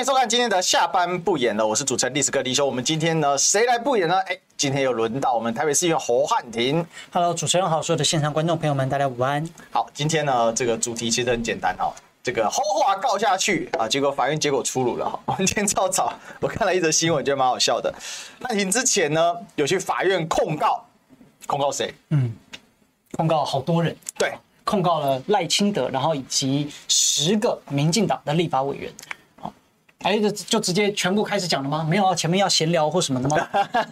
迎收看今天的下班不演了，我是主持人历史哥李修。我们今天呢，谁来不演呢？哎，今天又轮到我们台北市议员侯汉廷。Hello，主持人好，所有的现场观众朋友们，大家午安。好，今天呢，这个主题其实很简单哦，这个侯话告下去啊，结果法院结果出炉了哈。我们今天早早我看了一则新闻，觉得蛮好笑的。汉廷之前呢，有去法院控告，控告谁？嗯，控告好多人。对，控告了赖清德，然后以及十个民进党的立法委员。哎，就就直接全部开始讲了吗？没有啊，前面要闲聊或什么的吗？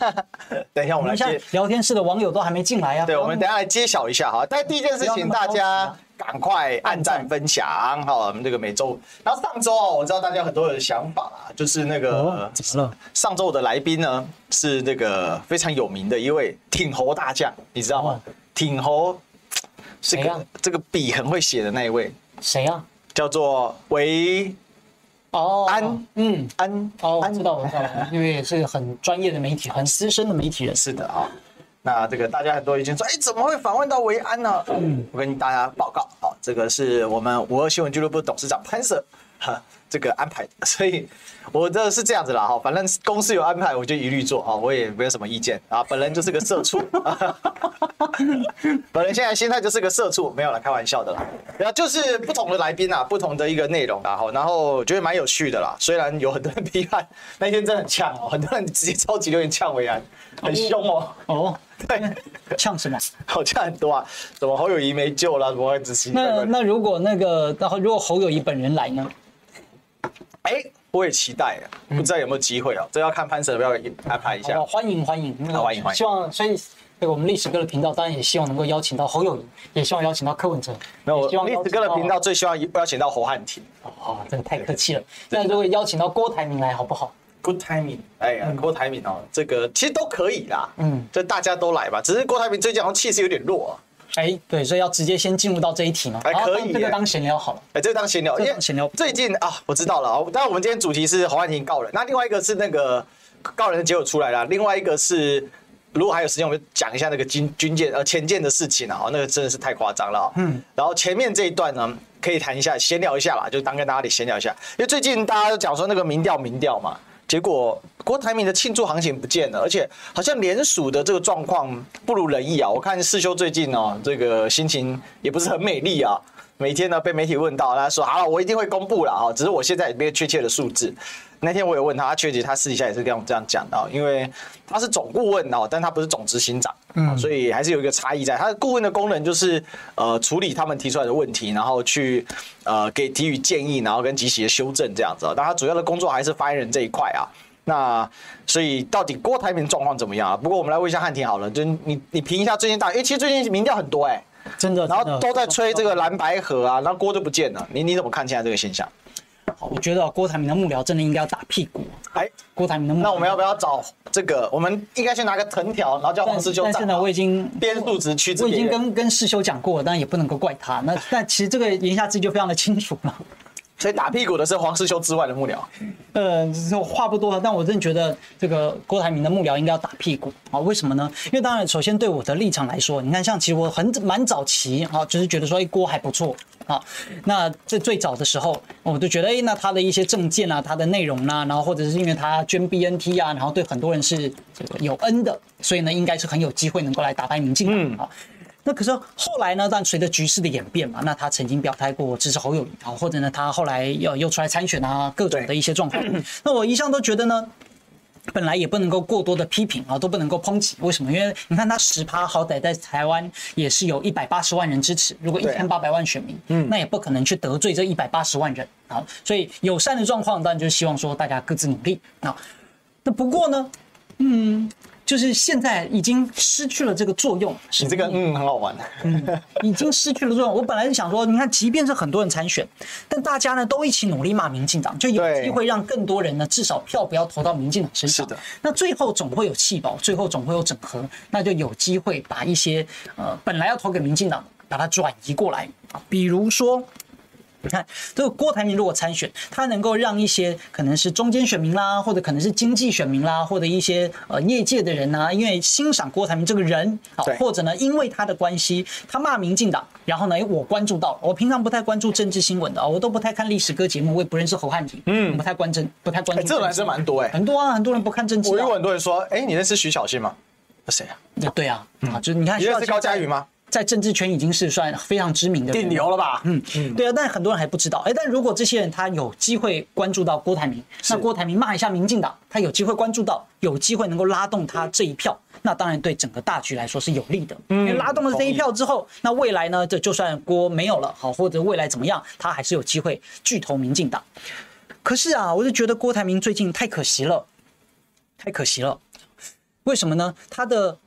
等一下，我们来接。聊天室的网友都还没进来啊。对，我们等一下来揭晓一下哈。但第一件事情，大家赶快按赞分享哈。我们这个每周，然后上周哦，我知道大家有很多的想法啊，就是那个、哦、怎么了？上周我的来宾呢是那个非常有名的一位挺侯大将，你知道吗？哦、挺侯是个、啊、这个笔很会写的那一位。谁啊？叫做维。哦，安，嗯，安，哦，安，知道，我知道，因为也是很专业的媒体，很资深的媒体人。是的啊，那这个大家很多已经说，哎，怎么会访问到维安呢？嗯，我跟大家报告，啊，这个是我们五二新闻俱乐部董事长潘 Sir 哈，这个安排，所以我这是这样子啦哈，反正公司有安排，我就一律做哈，我也没有什么意见啊，本人就是个社畜。本人现在心态就是个社畜，没有了，开玩笑的啦。然后就是不同的来宾啊，不同的一个内容啊，然后我觉得蛮有趣的啦。虽然有很多人批判，那天真的很呛哦，很多人直接超级留言呛维安，很凶哦。哦，对，呛什么？好呛很多啊，怎么侯友宜没救了，什么子琪。那那如果那个，然后如果侯友宜本人来呢？哎，我也期待啊，不知道有没有机会哦。这要看潘 Sir 要不要安排一下。欢迎欢迎，欢迎欢迎。希望所以。对，我们历史哥的频道当然也希望能够邀请到侯友宜，也希望邀请到柯文哲。那我历史哥的频道最希望邀请到侯汉廷。哦，真的太客气了。那如果邀请到郭台铭来，好不好？Good timing，哎呀，郭台铭哦，这个其实都可以啦。嗯，这大家都来吧。只是郭台铭最近好像气势有点弱啊。哎，对，所以要直接先进入到这一题吗。还可以，这个当闲聊好了。哎，这个当闲聊，因为闲聊最近啊，我知道了。当然，我们今天主题是黄汉廷告人，那另外一个是那个告人的结果出来了，另外一个是。如果还有时间，我们讲一下那个军军舰呃潜舰的事情啊，那个真的是太夸张了。嗯，然后前面这一段呢，可以谈一下，闲聊一下啦，就当跟大家得闲聊一下，因为最近大家都讲说那个民调民调嘛，结果郭台铭的庆祝行情不见了，而且好像连署的这个状况不如人意啊。我看世修最近哦，这个心情也不是很美丽啊。每天呢被媒体问到，他说好了，我一定会公布了啊，只是我现在也没有确切的数字。那天我也问他，他确实他私底下也是跟我这样讲的，因为他是总顾问哦，但他不是总执行长，嗯，所以还是有一个差异在。他的顾问的功能就是呃处理他们提出来的问题，然后去呃给给予建议，然后跟及时的修正这样子。但他主要的工作还是发言人这一块啊。那所以到底郭台铭状况怎么样啊？不过我们来问一下汉廷好了，就你你评一下最近大，因为其实最近民调很多哎、欸。真的，然后都在吹这个蓝白河啊，然后郭就不见了。你你怎么看现在这个现象？好，我觉得郭台铭的幕僚真的应该要打屁股。哎，郭台铭的幕僚，那我们要不要找这个？我们应该先拿个藤条，然后叫黄士修。但是呢，我已经编数值区，我已经跟跟士修讲过了，但也不能够怪他。那但其实这个言下之意就非常的清楚了。所以打屁股的是黄士修之外的幕僚，呃，话不多了，但我真的觉得这个郭台铭的幕僚应该要打屁股啊？为什么呢？因为当然，首先对我的立场来说，你看，像其实我很蛮早期啊，就是觉得说，哎，郭还不错啊。那在最早的时候，我就觉得，哎，那他的一些政见啊，他的内容啊，然后或者是因为他捐 BNT 啊，然后对很多人是这个有恩的，所以呢，应该是很有机会能够来打败民进党啊。那可是后来呢？但随着局势的演变嘛，那他曾经表态过支持侯友宜啊，或者呢，他后来又又出来参选啊，各种的一些状况。那我一向都觉得呢，本来也不能够过多的批评啊，都不能够抨击。为什么？因为你看他十趴，好歹在台湾也是有一百八十万人支持。如果一千八百万选民，嗯，那也不可能去得罪这一百八十万人啊。所以友善的状况，当然就是希望说大家各自努力啊。那不过呢，嗯。就是现在已经失去了这个作用。你这个嗯很好玩，嗯，已经失去了作用。我本来是想说，你看，即便是很多人参选，但大家呢都一起努力骂民进党，就有机会让更多人呢至少票不要投到民进党身上。是的。那最后总会有弃保，最后总会有整合，那就有机会把一些呃本来要投给民进党，把它转移过来。比如说你看，这个郭台铭如果参选，他能够让一些可能是中间选民啦，或者可能是经济选民啦，或者一些呃业界的人呐，因为欣赏郭台铭这个人，好，或者呢，因为他的关系，他骂民进党，然后呢，我关注到，我平常不太关注政治新闻的，我都不太看历史歌节目，我也不认识侯汉廷，嗯，不太关政，不太关注。这男生蛮多哎，很多啊，很多人不看政治。我有很多人说，哎，你认识徐小新吗？谁啊？对啊，啊，就是你看，你认识高嘉瑜吗？在政治圈已经是算非常知名的顶流了吧？嗯嗯，对啊，但是很多人还不知道。哎，但如果这些人他有机会关注到郭台铭，那郭台铭骂一下民进党，他有机会关注到，有机会能够拉动他这一票，那当然对整个大局来说是有利的。嗯，因为拉动了这一票之后，那未来呢，这就算郭没有了，好，或者未来怎么样，他还是有机会拒投民进党。可是啊，我就觉得郭台铭最近太可惜了，太可惜了。为什么呢？他的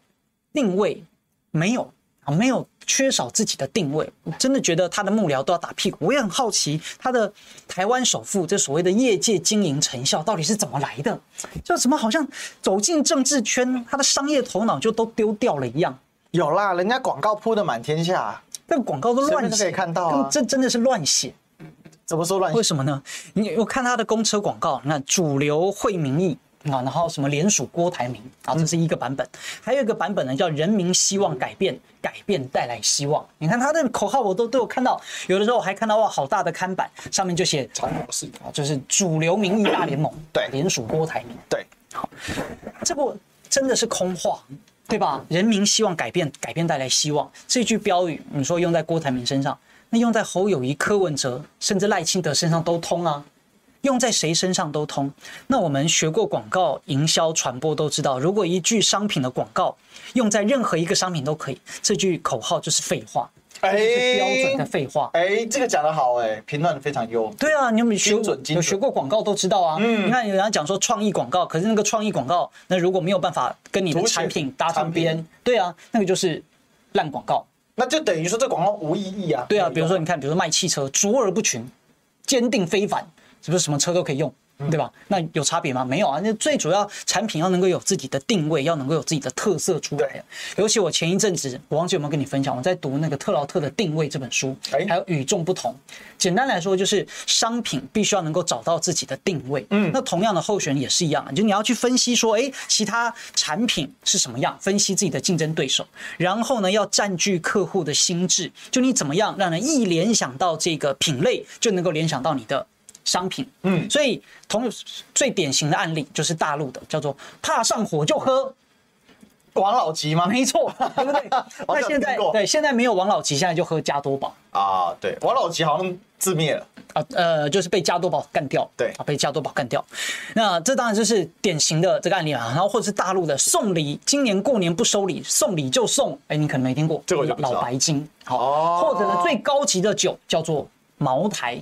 定位没有啊，没有。缺少自己的定位，我真的觉得他的幕僚都要打屁股。我也很好奇，他的台湾首富这所谓的业界经营成效到底是怎么来的？就怎么好像走进政治圈，他的商业头脑就都丢掉了一样？有啦，人家广告铺的满天下，那个广告都乱写，可以看到啊，这真的是乱写。怎么说乱写？为什么呢？你我看他的公车广告，那主流惠民意。啊，然后什么联署郭台铭啊，这是一个版本，还有一个版本呢，叫人民希望改变，改变带来希望。你看他的口号，我都都有看到，有的时候我还看到哇，好大的看板，上面就写“长模式”啊，就是主流民意大联盟，对，联署郭台铭，对，好，这个真的是空话，对吧？人民希望改变，改变带来希望，这句标语，你说用在郭台铭身上，那用在侯友谊、柯文哲，甚至赖清德身上都通啊。用在谁身上都通。那我们学过广告营销传播都知道，如果一句商品的广告用在任何一个商品都可以，这句口号就是废话，哎，是标准的废话。哎，这个讲得好，哎，评论非常优。对啊，你有没有学有学过广告都知道啊。嗯，你看有人讲说创意广告，可是那个创意广告，那如果没有办法跟你的产品搭上边，对啊，那个就是烂广告。那就等于说这广告无意义啊。对啊，比如说你看，比如说卖汽车，卓而不群，坚定非凡。是不是什么车都可以用，对吧？那有差别吗？没有啊。那最主要产品要能够有自己的定位，要能够有自己的特色出来。尤其我前一阵子，我忘记有没有跟你分享，我在读那个特劳特的《定位》这本书，还有与众不同。简单来说，就是商品必须要能够找到自己的定位。嗯，那同样的候选人也是一样，就你要去分析说，哎，其他产品是什么样，分析自己的竞争对手，然后呢，要占据客户的心智，就你怎么样让人一联想到这个品类，就能够联想到你的。商品，嗯，所以同最典型的案例就是大陆的，叫做怕上火就喝。王老吉吗？没错，对不对？那现在对现在没有王老吉，现在就喝加多宝。啊。对，王老吉好像自灭了。啊，呃，就是被加多宝干掉，对。啊，被加多宝干掉。那这当然就是典型的这个案例啊。然后或者是大陆的送礼，今年过年不收礼，送礼就送，哎，你可能没听过，这个老白金，好，或者呢最高级的酒叫做茅台。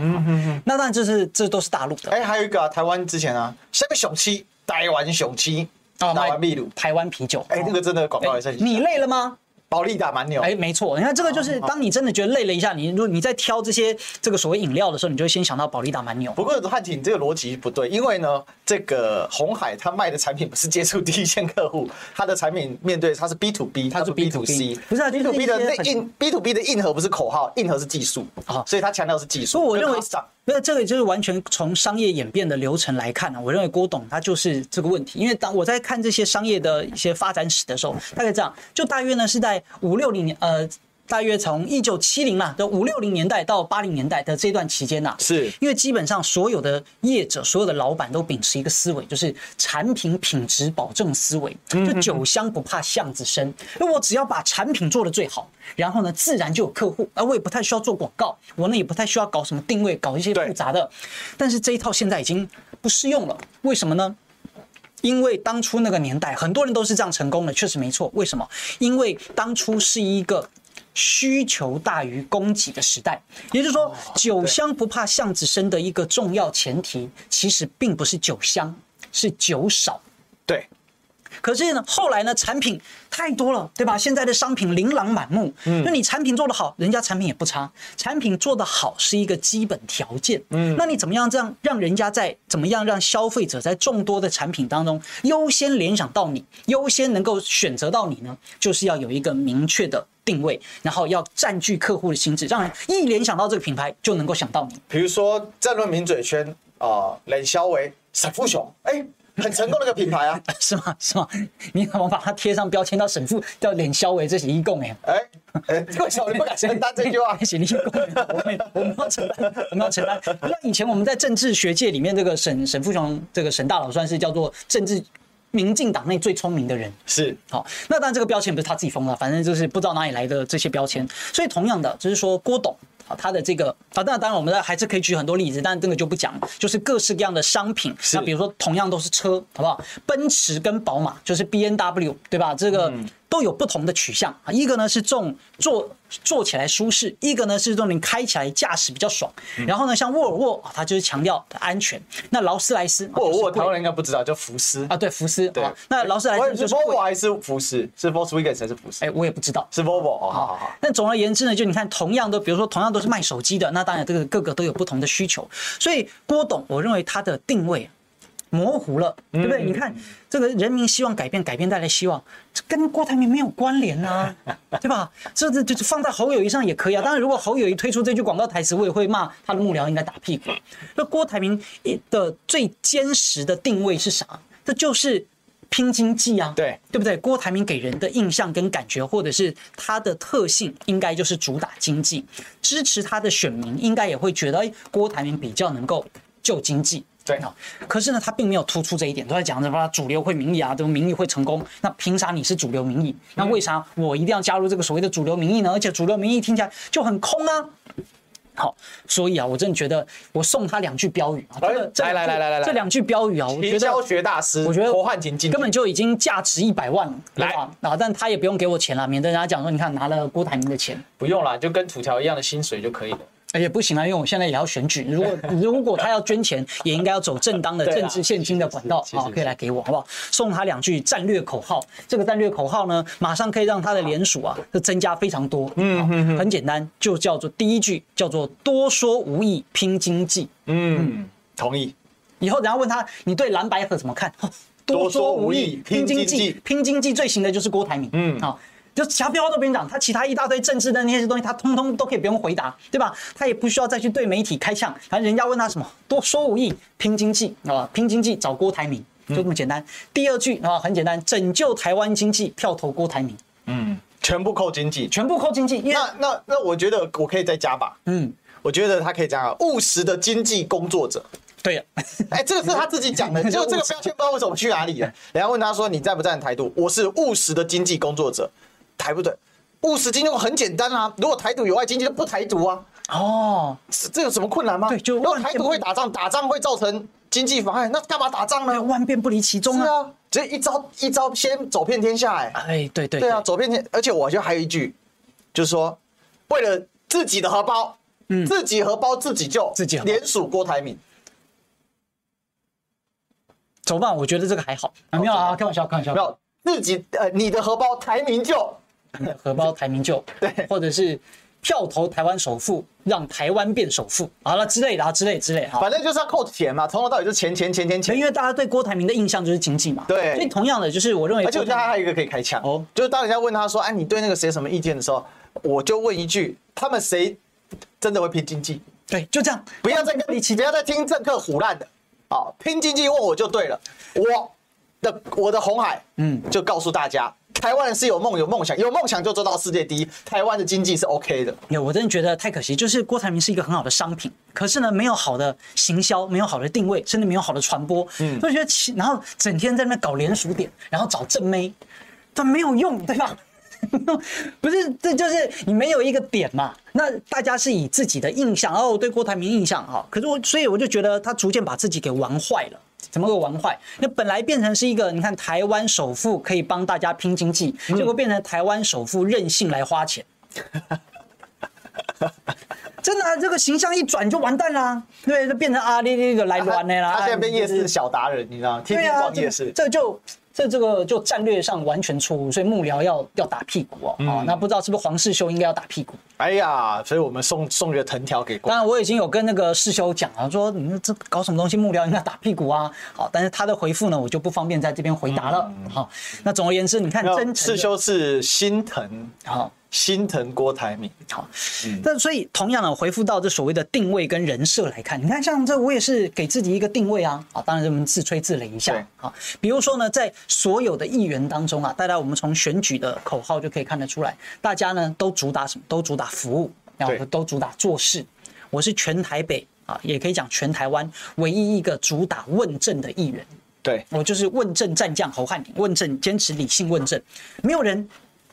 嗯哼哼，那当然这是这都是大陆的。哎，还有一个啊，台湾之前啊，什么雄七，台湾雄七，台湾秘鲁，台湾啤酒。哎，那个真的广告也是。你累了吗？保利达蛮牛，哎，没错，你看这个就是，当你真的觉得累了一下，你如果你在挑这些这个所谓饮料的时候，你就会先想到保利达蛮牛。不过汉廷这个逻辑不对，因为呢，这个红海他卖的产品不是接触第一线客户，他的产品面对他是 B to B，他是 B to C，不是啊，B to B 的那硬 B to B 的硬核不是口号，硬核是技术啊，所以他强调是技术。所以我认为。那这个就是完全从商业演变的流程来看呢，我认为郭董他就是这个问题。因为当我在看这些商业的一些发展史的时候，大概这样，就大约呢是在五六零年，呃。大约从一九七零嘛，的五六零年代到八零年代的这段期间呐，是因为基本上所有的业者、所有的老板都秉持一个思维，就是产品品质保证思维，就酒香不怕巷子深。那我只要把产品做得最好，然后呢，自然就有客户，而我也不太需要做广告，我呢也不太需要搞什么定位，搞一些复杂的。但是这一套现在已经不适用了，为什么呢？因为当初那个年代，很多人都是这样成功的，确实没错。为什么？因为当初是一个。需求大于供给的时代，也就是说，酒香不怕巷子深的一个重要前提，其实并不是酒香，是酒少。对，可是呢，后来呢，产品太多了，对吧？现在的商品琳琅满目，嗯，那你产品做得好，人家产品也不差。产品做得好是一个基本条件，嗯，那你怎么样这样让人家在怎么样让消费者在众多的产品当中优先联想到你，优先能够选择到你呢？就是要有一个明确的定位，然后要占据客户的心智，让人一联想到这个品牌就能够想到你。比如说战论名嘴圈啊，冷肖维、沈富雄，哎。很成功的一个品牌啊，是吗？是吗？你怎么把它贴上标签到沈富叫脸肖伟这是一共哎哎哎，这个小林不敢承担这句话，写你一共，我们我们要承担，我们要承担。那以前我们在政治学界里面，这个沈沈富雄这个沈大佬算是叫做政治民进党内最聪明的人，是好。那当然这个标签不是他自己封的，反正就是不知道哪里来的这些标签。所以同样的，就是说郭董。它的这个啊，那，当然，我们还是可以举很多例子，但这个就不讲。就是各式各样的商品，那比如说同样都是车，好不好？奔驰跟宝马，就是 B N W，对吧？这个。嗯都有不同的取向啊，一个呢是重坐坐起来舒适，一个呢是重你开起来驾驶比较爽。然后呢，像沃尔沃啊，它就是强调安全。那劳斯莱斯，沃尔沃台湾人应该不知道，叫福斯啊，对，福斯。对，那劳斯莱斯是 Volvo 还是福斯？是 Volkswagen 还是福斯？哎，我也不知道，是 Volvo 哦。好好好。那总而言之呢，就你看，同样都，比如说同样都是卖手机的，那当然这个各个都有不同的需求。所以郭董，我认为他的定位。模糊了，对不对？你看这个人民希望改变，改变带来希望，这跟郭台铭没有关联啊，对吧？这这这放在侯友谊上也可以啊。当然，如果侯友谊推出这句广告台词，我也会骂他的幕僚应该打屁股。那郭台铭的最坚实的定位是啥？这就是拼经济啊，对对不对？郭台铭给人的印象跟感觉，或者是他的特性，应该就是主打经济，支持他的选民应该也会觉得，哎，郭台铭比较能够救经济。对啊，可是呢，他并没有突出这一点，都在讲什么主流会民意啊，这个民意会成功。那凭啥你是主流民意？那为啥我一定要加入这个所谓的主流民意呢？而且主流民意听起来就很空啊。好，所以啊，我真的觉得我送他两句标语啊，来来来来来，这两句标语啊，我觉得教学大师，我觉得侯汉廷根本就已经价值一百万了，来啊，但他也不用给我钱了，免得人家讲说，你看拿了郭台铭的钱，不用了，就跟土条一样的薪水就可以了。哎，也不行啊，因为我现在也要选举。如果 如果他要捐钱，也应该要走正当的政治献金的管道啊，可以来给我，好不好？送他两句战略口号。这个战略口号呢，马上可以让他的连署啊，就增加非常多。嗯嗯，很简单，就叫做第一句叫做多说无益，拼经济。嗯，同意。以后人家问他，你对蓝白合怎么看？多说无益，拼经济，拼经济最行的就是郭台铭。嗯，好。就其他标话都不用讲，他其他一大堆政治的那些东西，他通通都可以不用回答，对吧？他也不需要再去对媒体开枪。反正人家问他什么，多说无益，拼经济啊，拼经济找郭台铭，就这么简单。嗯、第二句啊，很简单，拯救台湾经济，票投郭台铭。嗯，全部扣经济，全部扣经济。那那那，我觉得我可以再加吧。嗯，我觉得他可以这样，务实的经济工作者。对呀，哎，这个是他自己讲的，就这个标签不知道为什么去哪里了。人家问他说，你在不赞台独？我是务实的经济工作者。台不对，务实经济很简单啊。如果台独有碍经济，就不台独啊。哦，这有什么困难吗？对，就如果台独会打仗，打仗会造成经济妨碍，那干嘛打仗呢？万变不离其宗啊。是啊，直接一招一招先走遍天下，欸，哎，哎，对对对啊，走遍天。而且我觉得还有一句，就是说，为了自己的荷包，嗯，自己荷包自己救，自己连署郭台铭。走吧，我觉得这个还好。啊，没有啊，开玩笑，开玩笑，没有。自己呃，你的荷包台铭救，荷包台民就，对，或者是票投台湾首富，让台湾变首富，好了之类的啊，之类之类，反正就是要扣钱嘛，从头到尾就是钱钱钱钱钱，因为大家对郭台铭的印象就是经济嘛，对，所以同样的就是我认为，而且我觉得他还有一个可以开枪。哦，就是当人家问他说，哎，你对那个谁什么意见的时候，我就问一句，他们谁真的会拼经济？对，就这样，不要再跟你起不要再听政客胡烂的，啊，拼经济问我就对了，我。的我的红海，嗯，就告诉大家，台湾人是有梦有梦想，有梦想就做到世界第一。台湾的经济是 OK 的。有，我真的觉得太可惜，就是郭台铭是一个很好的商品，可是呢，没有好的行销，没有好的定位，甚至没有好的传播。嗯，就觉得，然后整天在那搞连署点，然后找正妹，但没有用，对吧？不是，这就是你没有一个点嘛。那大家是以自己的印象哦，对郭台铭印象哈，可是我，所以我就觉得他逐渐把自己给玩坏了。怎么会玩坏？那本来变成是一个，你看台湾首富可以帮大家拼经济，结果变成台湾首富任性来花钱。真的，这个形象一转就完蛋啦。对，就变成阿里那个来玩的啦。他现在变夜市小达人，你知道吗？天天逛夜市，这就。这这个就战略上完全错误，所以幕僚要要打屁股哦。嗯、哦，那不知道是不是黄世修应该要打屁股？哎呀，所以我们送送个藤条给。当然，我已经有跟那个世修讲了，说你这搞什么东西，幕僚应该打屁股啊。好，但是他的回复呢，我就不方便在这边回答了。好、嗯，那总而言之，你看真世修是心疼好。心疼郭台铭，好，那所以同样的回复到这所谓的定位跟人设来看，你看像这我也是给自己一个定位啊，啊，当然我们自吹自擂一下，好，比如说呢，在所有的议员当中啊，大家我们从选举的口号就可以看得出来，大家呢都主打什么？都主打服务，然后都主打做事。我是全台北啊，也可以讲全台湾唯一一个主打问政的议员，对，我就是问政战将侯汉廷，问政坚持理性问政，没有人。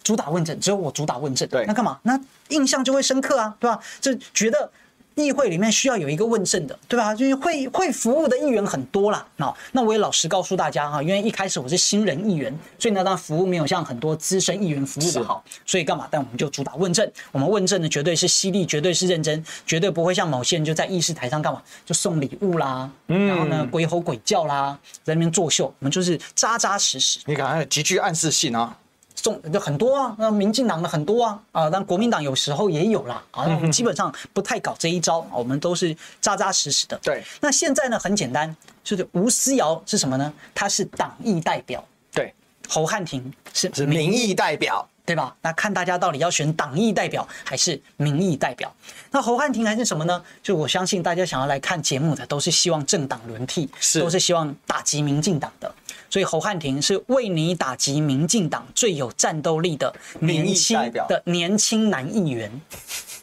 主打问政，只有我主打问政。对，那干嘛？那印象就会深刻啊，对吧？就觉得议会里面需要有一个问政的，对吧？就是会会服务的议员很多啦。那那我也老实告诉大家哈，因为一开始我是新人议员，所以呢，当然服务没有像很多资深议员服务的好。所以干嘛？但我们就主打问政。我们问政的绝对是犀利，绝对是认真，绝对不会像某些人就在议事台上干嘛，就送礼物啦，嗯、然后呢鬼吼鬼叫啦，在那边作秀。我们就是扎扎实实。你看，还有极具暗示性啊。就很多啊，那民进党的很多啊，啊，但国民党有时候也有啦，啊，我们基本上不太搞这一招，我们都是扎扎实实的。对，那现在呢，很简单，就是吴思瑶是什么呢？他是党意代表，对，侯汉廷是是民意代表，对吧？那看大家到底要选党意代表还是民意代表？那侯汉廷还是什么呢？就我相信大家想要来看节目的，都是希望政党轮替，是都是希望打击民进党的。所以侯汉廷是为你打击民进党最有战斗力的年轻的年轻男议员。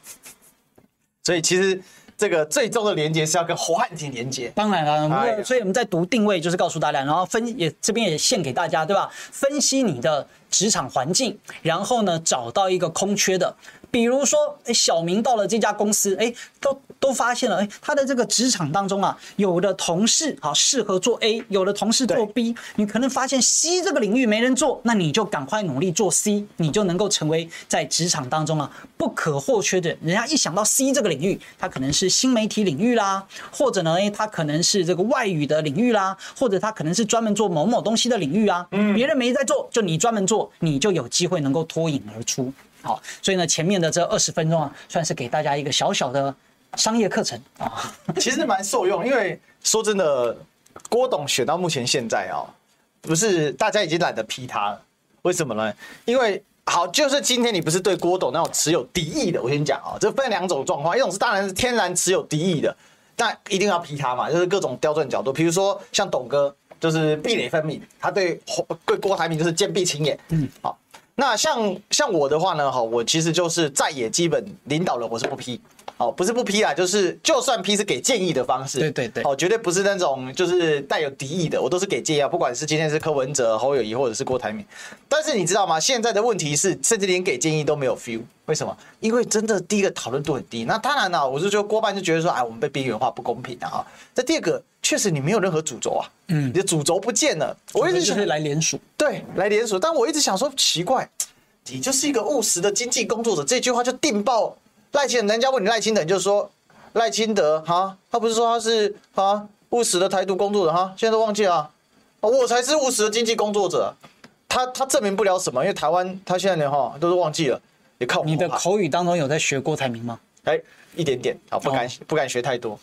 所以其实这个最终的连接是要跟侯汉廷连接。当然了，所以我们在读定位，就是告诉大家，然后分也这边也献给大家，对吧？分析你的职场环境，然后呢找到一个空缺的。比如说，哎，小明到了这家公司，哎，都都发现了，哎，他的这个职场当中啊，有的同事啊适合做 A，有的同事做 B，你可能发现 C 这个领域没人做，那你就赶快努力做 C，你就能够成为在职场当中啊不可或缺的。人家一想到 C 这个领域，他可能是新媒体领域啦，或者呢，哎，他可能是这个外语的领域啦，或者他可能是专门做某某东西的领域啊。嗯，别人没在做，就你专门做，你就有机会能够脱颖而出。好，所以呢，前面的这二十分钟啊，算是给大家一个小小的商业课程啊，其实蛮受用。因为说真的，郭董选到目前现在啊，不是大家已经懒得批他了，为什么呢？因为好，就是今天你不是对郭董那种持有敌意的，我先讲啊，这分两种状况，一种是当然是天然持有敌意的，但一定要批他嘛，就是各种刁钻角度，比如说像董哥，就是壁垒分明，他对对郭台铭就是坚壁清野，嗯，好。那像像我的话呢，哈，我其实就是在也基本领导了，我是不批，哦，不是不批啦，就是就算批是给建议的方式，对对对，哦，绝对不是那种就是带有敌意的，我都是给建议啊，不管是今天是柯文哲、侯友谊或者是郭台铭，但是你知道吗？现在的问题是，甚至连给建议都没有 feel，为什么？因为真的第一个讨论度很低，那当然了，我是说过半就觉得说，哎，我们被边缘化不公平的哈。这第二个。确实，你没有任何主轴啊，嗯，你的主轴不见了。我一直想来联署，对，来联署。但我一直想说，奇怪，你就是一个务实的经济工作者。这句话就定爆赖清德。人家问你赖清德，你就说赖清德哈，他不是说他是啊务实的台独工作者哈，现在都忘记了啊，我才是务实的经济工作者。他他证明不了什么，因为台湾他现在连哈都是忘记了，也靠你的口语当中有在学郭台铭吗？哎。一点点啊，不敢不敢学太多，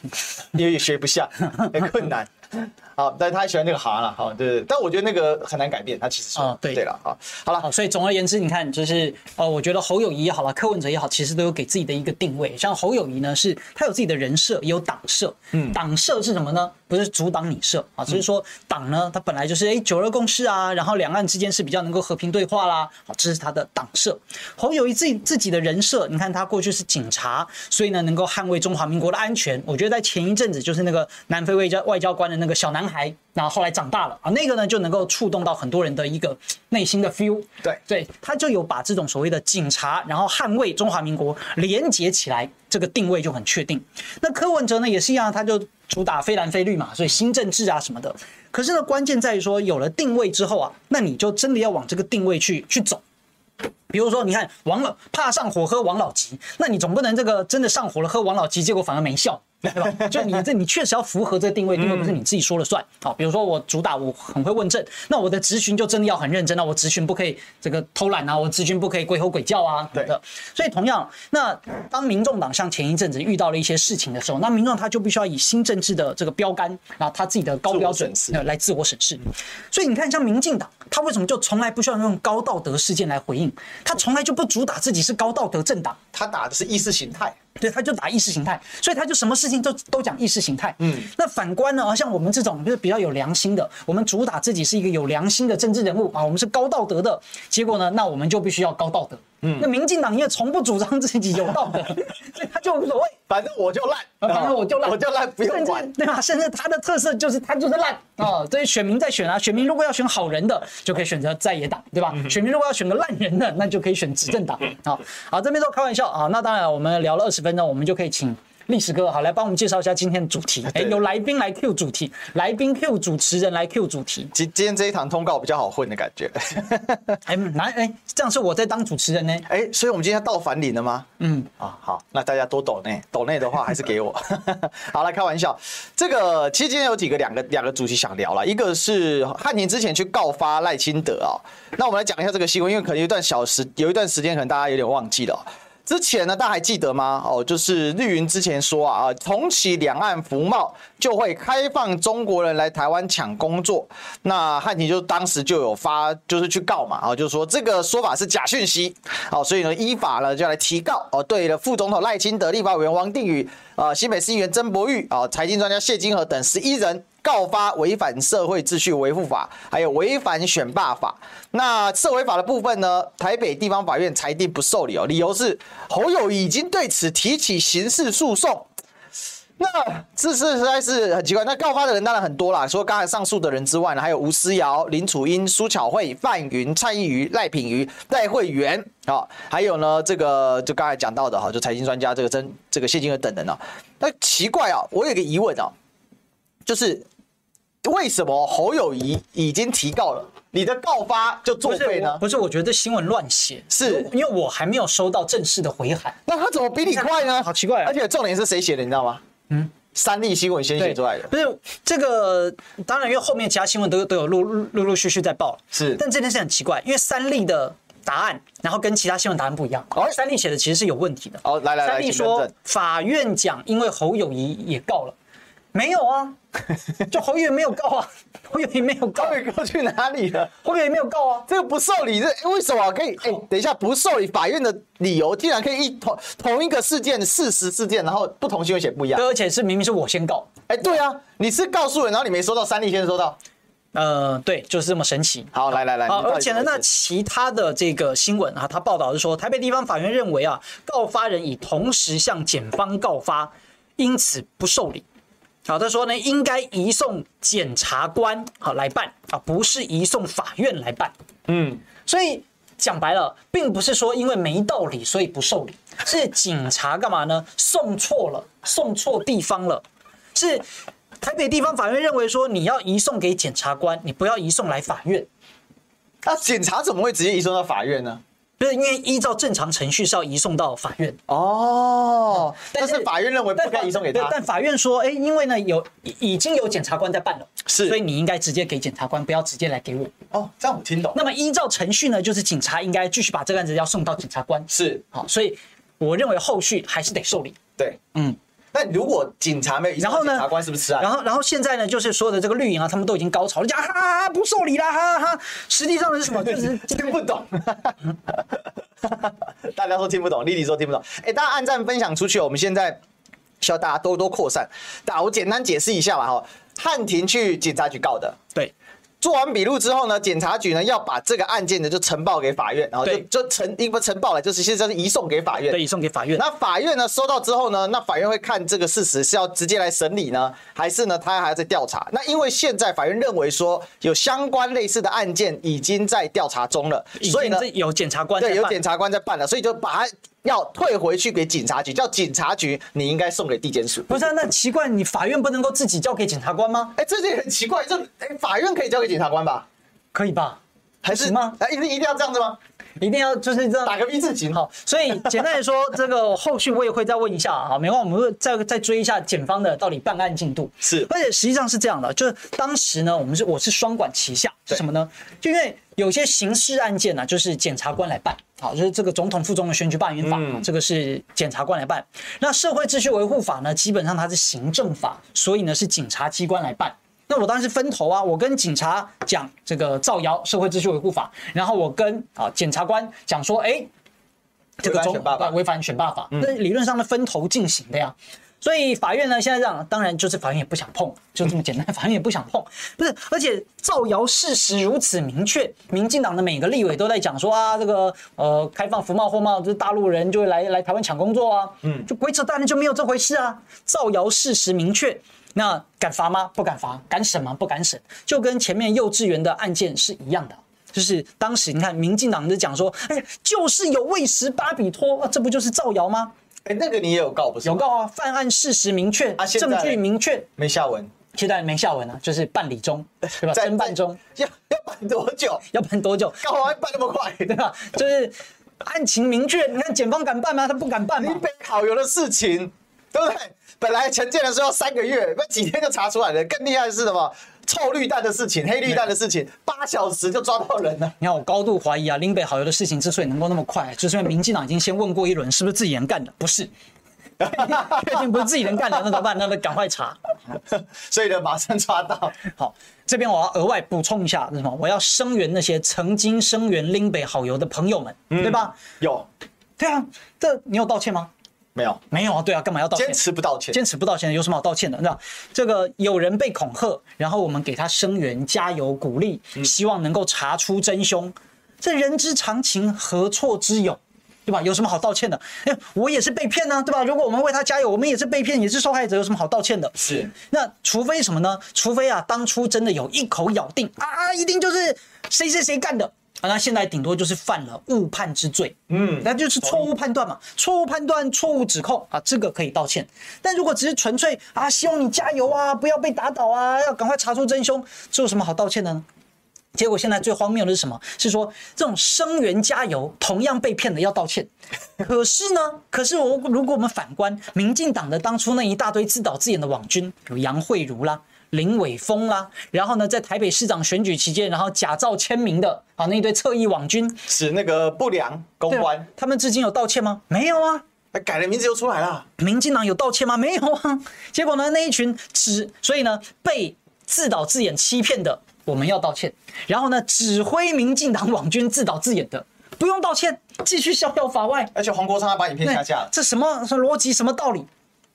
因为也学不下，很困难。好，但是他喜欢那个蛤了，好，对对。但我觉得那个很难改变，他其实说，对对了，好，好了，所以总而言之，你看，就是呃，我觉得侯友谊也好了，柯文哲也好，其实都有给自己的一个定位。像侯友谊呢，是他有自己的人设，也有党设。嗯，党设是什么呢？不是阻挡你设啊，只是说党呢，它本来就是哎九二共识啊，然后两岸之间是比较能够和平对话啦。好，这是他的党设。侯友谊自己自己的人设，你看他过去是警察，所以呢能够捍卫中华民国的安全。我觉得在前一阵子就是那个南非外交外交官的那个小男孩。然后后来长大了啊，那个呢就能够触动到很多人的一个 内心的 feel。对对，他就有把这种所谓的警察，然后捍卫中华民国连接起来，这个定位就很确定。那柯文哲呢也是一样，他就主打非蓝非绿嘛，所以新政治啊什么的。可是呢，关键在于说有了定位之后啊，那你就真的要往这个定位去去走。比如说，你看王老怕上火喝王老吉，那你总不能这个真的上火了喝王老吉，结果反而没效。对吧？就你这，你确实要符合这个定位，定位不是你自己说了算。好，比如说我主打我很会问政，那我的咨询就真的要很认真，那我咨询不可以这个偷懒啊，我咨询不可以鬼吼鬼叫啊。对的。所以同样，那当民众党像前一阵子遇到了一些事情的时候，那民众他就必须要以新政治的这个标杆，然后他自己的高标准来自我审视。所以你看，像民进党，他为什么就从来不需要用高道德事件来回应？他从来就不主打自己是高道德政党，他打的是意识形态。对，他就打意识形态，所以他就什么事情都都讲意识形态。嗯，那反观呢，像我们这种就是比较有良心的，我们主打自己是一个有良心的政治人物啊，我们是高道德的，结果呢，那我们就必须要高道德。嗯，那民进党因为从不主张自己有道德，所以他就无所谓，反正我就烂，反正我就烂，我就烂，不用管，对吧？甚至他的特色就是他就是烂啊，所以选民在选啊，选民如果要选好人的，就可以选择在野党，对吧？选民如果要选个烂人的，那就可以选执政党啊。好，这边都开玩笑啊。那当然，我们聊了二十分钟，我们就可以请。历史哥，好，来帮我们介绍一下今天的主题。哎，由来宾来 Q 主题，来宾 Q 主持人来 Q 主题。今今天这一堂通告比较好混的感觉。哎，来，哎，这样是我在当主持人呢。哎，所以我们今天要到反领了吗？嗯，啊，好，那大家多抖内，抖内的话还是给我。好，来开玩笑。这个其实今天有几个两个两个主题想聊了，一个是汉庭之前去告发赖清德啊。那我们来讲一下这个新闻，因为可能有一段小时，有一段时间可能大家有点忘记了。之前呢，大家还记得吗？哦，就是绿云之前说啊，重启两岸服贸就会开放中国人来台湾抢工作。那汉庭就当时就有发，就是去告嘛，啊，就是说这个说法是假讯息。好，所以呢，依法呢就来提告哦，对了，副总统赖清德、立法委员王定宇、啊，新北市议员曾博玉、啊，财经专家谢金河等十一人。告发违反社会秩序维护法，还有违反选罢法。那社违法的部分呢？台北地方法院裁定不受理哦，理由是侯友已经对此提起刑事诉讼。那这是实在是很奇怪。那告发的人当然很多啦，除了刚才上述的人之外呢，还有吴思瑶、林楚英、苏巧慧、范云、蔡依瑜、赖品瑜、赖慧媛啊，还有呢这个就刚才讲到的哈，就财经专家这个曾这个谢金河等人啊。那奇怪啊，我有个疑问啊，就是。为什么侯友谊已经提告了，你的告发就作废呢？不是，我觉得这新闻乱写，是因为我还没有收到正式的回函。那他怎么比你快呢？好奇怪啊！而且重点是谁写的，你知道吗？嗯，三立新闻先写出来的。不是这个，当然因为后面其他新闻都都有陆陆陆陆续续在报了。是，但这件事很奇怪，因为三立的答案，然后跟其他新闻答案不一样。哦，三立写的其实是有问题的。哦，来来来，三立说法院讲，因为侯友谊也告了。没有啊，就侯友宜没有告啊，侯友宜没有告，侯友告去哪里了？侯友宜没有告啊，这个不受理，这为什么可以？哎，等一下，不受理法院的理由，竟然可以一同同一个事件事实事件，然后不同新闻写不一样，而且是明明是我先告，哎，对啊，你是告诉人，然后你没收到，三立先收到，呃，对，就是这么神奇。好，来来来，好，而且呢，那其他的这个新闻啊，他报道是说，台北地方法院认为啊，告发人已同时向检方告发，因此不受理。好，他说呢，应该移送检察官好来办啊，不是移送法院来办。嗯，所以讲白了，并不是说因为没道理所以不受理，是警察干嘛呢？送错了，送错地方了。是台北地方法院认为说，你要移送给检察官，你不要移送来法院。那警察怎么会直接移送到法院呢？不是因为依照正常程序是要移送到法院哦，但是法院认为不该移送给他。但法院说，哎，因为呢有已经有检察官在办了，是，所以你应该直接给检察官，不要直接来给我。哦，这样我听懂。那么依照程序呢，就是警察应该继续把这个案子要送到检察官。是，好，所以我认为后续还是得受理。对，嗯。那如果警察没有，然后呢？检察官是不是吃案？然后，然后现在呢，就是所有的这个绿营啊，他们都已经高潮了，讲哈哈不受理啦，哈哈。实际上是什么？就是听 不懂。大家都听不懂，丽丽说听不懂。哎，大家按赞分享出去，我们现在需要大家多多扩散。那我简单解释一下吧，哈。汉庭去警察局告的，对。做完笔录之后呢，检察局呢要把这个案件呢就呈报给法院，然后就就呈一不呈报了，就是现在是移送给法院，对，移送给法院。那法院呢收到之后呢，那法院会看这个事实是要直接来审理呢，还是呢他还要再调查？那因为现在法院认为说有相关类似的案件已经在调查中了，所以呢有检察官对有检察官在办了，所以就把它。要退回去给警察局，叫警察局，你应该送给地检署。不是、啊，那奇怪，你法院不能够自己交给检察官吗？哎、欸，这也很奇怪，这哎、欸，法院可以交给检察官吧？可以吧？还是吗？啊，一定一定要这样子吗？一定要就是这样打个 V 字形。哈，所以简单来说，这个后续我也会再问一下啊。没关系，我们会再再追一下检方的到底办案进度。是，而且实际上是这样的，就是当时呢，我们是我是双管齐下，是什么呢？就因为有些刑事案件呢、啊，就是检察官来办。好，就是这个总统、副总统选举罢免法、嗯，这个是检察官来办。那社会秩序维护法呢，基本上它是行政法，所以呢是警察机关来办。那我当然是分头啊，我跟警察讲这个造谣社会秩序维护法，然后我跟啊检察官讲说，哎，这个违反违反选罢法，那理论上的分头进行的呀。所以法院呢现在这样，当然就是法院也不想碰，就这么简单，法院也不想碰。不是，而且造谣事实如此明确，民进党的每个立委都在讲说啊，这个呃开放服贸货贸，就是大陆人就会来来台湾抢工作啊，嗯，就鬼扯淡，就没有这回事啊，造谣事实明确。那敢罚吗？不敢罚。敢审吗？不敢审。就跟前面幼稚园的案件是一样的，就是当时你看，民进党就讲说，哎呀，就是有喂食巴比托，这不就是造谣吗？哎，那个你也有告不是？有告啊，犯案事实明确，啊，证据明确，没下文。现在没下文啊，就是办理中，对吧？侦办中，要要办多久？要办多久？干嘛办那么快？对吧？就是案情明确，你看检方敢办吗？他不敢办嘛。林北好油的事情。对不对？本来承建的时候三个月，那几天就查出来了。更厉害的是什么？臭绿蛋的事情，黑绿蛋的事情，八小时就抓到人了。你看，我高度怀疑啊，林北好油的事情之所以能够那么快，就是因为民进党已经先问过一轮，是不是自己人干的？不是，确定不是自己人干的，那怎么办？那得赶快查。所以呢，马上抓到。好，这边我要额外补充一下，是什么？我要声援那些曾经声援林北好油的朋友们，嗯、对吧？有。对啊，这你有道歉吗？没有，没有啊，对啊，干嘛要道歉？坚持不道歉，坚持不道歉，有什么好道歉的？那这个有人被恐吓，然后我们给他声援、加油、鼓励，希望能够查出真凶，这人之常情，何错之有？对吧？有什么好道歉的？哎，我也是被骗呢，对吧？如果我们为他加油，我们也是被骗，也是受害者，有什么好道歉的？是。那除非什么呢？除非啊，当初真的有一口咬定啊，一定就是谁谁谁干的。啊，那现在顶多就是犯了误判之罪，嗯，那就是错误判断嘛，错误判断、错误指控啊，这个可以道歉。但如果只是纯粹啊，希望你加油啊，不要被打倒啊，要赶快查出真凶，这有什么好道歉的呢？结果现在最荒谬的是什么？是说这种声援加油，同样被骗的要道歉。可是呢，可是我如果我们反观民进党的当初那一大堆自导自演的网军，有杨慧如啦。林伟峰啦，然后呢，在台北市长选举期间，然后假造签名的啊，那一堆侧翼网军，使那个不良公关，他们至今有道歉吗？没有啊，改了名字又出来了。民进党有道歉吗？没有啊。结果呢，那一群指，所以呢，被自导自演欺骗的，我们要道歉。然后呢，指挥民进党网军自导自演的，不用道歉，继续逍遥法外。而且黄国昌他把影片下架了，这什么什么逻辑，什么道理，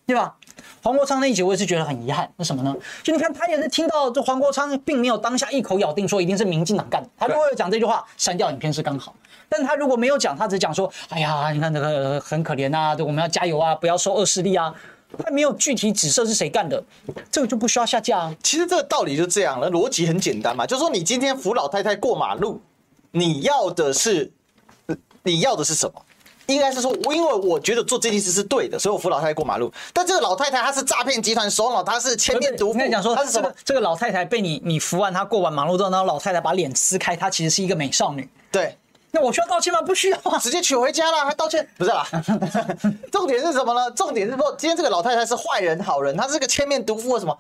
对吧？黄国昌那一集我也是觉得很遗憾，那什么呢？就你看他也是听到这黄国昌并没有当下一口咬定说一定是民进党干的，他如果有讲这句话，删掉影片是刚好。但他如果没有讲，他只讲说，哎呀，你看这个很可怜啊，我们要加油啊，不要受恶势力啊，他没有具体指涉是谁干的，这个就不需要下架啊。其实这个道理就这样了，逻辑很简单嘛，就是说你今天扶老太太过马路，你要的是，你要的是什么？应该是说，因为我觉得做这件事是对的，所以我扶老太太过马路。但这个老太太她是诈骗集团首脑，她是千面毒妇。我跟你讲说，她是什么？这个老太太被你你扶完她过完马路之后，然后老太太把脸撕开，她其实是一个美少女。对，那我需要道歉吗？不需要啊，直接娶回家了，还道歉？不是啦。重点是什么呢？重点是说，今天这个老太太是坏人好人，她是个千面毒妇，为什么？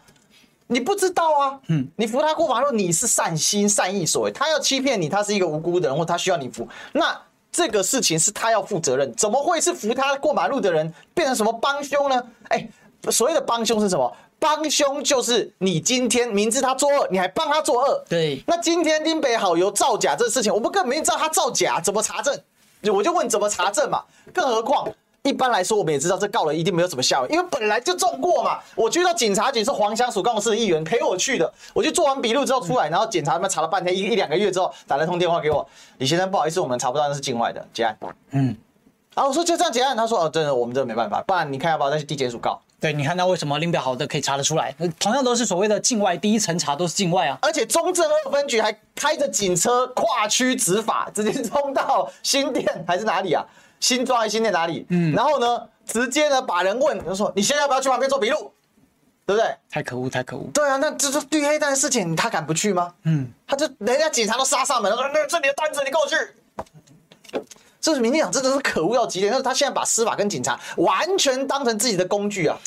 你不知道啊？嗯，你扶她过马路，你是善心善意所为，她要欺骗你，她是一个无辜的人，或她需要你扶那。这个事情是他要负责任，怎么会是扶他过马路的人变成什么帮凶呢？哎，所谓的帮凶是什么？帮凶就是你今天明知他作恶，你还帮他作恶。对，那今天丁北好油造假这个事情，我们根本没知道他造假，怎么查证？我就问怎么查证嘛？更何况。一般来说，我们也知道这告了一定没有什么效，因为本来就中过嘛。我去到警察局是黄香署高雄市的议员陪我去的，我去做完笔录之后出来，然后检察他们查了半天，一一两个月之后打了通电话给我，李先生不好意思，我们查不到那是境外的结案。嗯，然后我说就这样结案，他说哦，真的我们这没办法，不然你看要不要再去地检署告？对，你看那为什么林北好的可以查得出来？同样都是所谓的境外第一层查都是境外啊，而且中正二分局还开着警车跨区执法，直接冲到新店还是哪里啊？新抓还是新在哪里？嗯，然后呢？直接呢，把人问，就说你现在要不要去旁边做笔录？对不对？太可恶，太可恶。对啊，那这是绿黑蛋的事情，他敢不去吗？嗯，他就人家警察都杀上门了，说那这里的单子你跟我去。这是民进党真的是可恶到极点，但是他现在把司法跟警察完全当成自己的工具啊。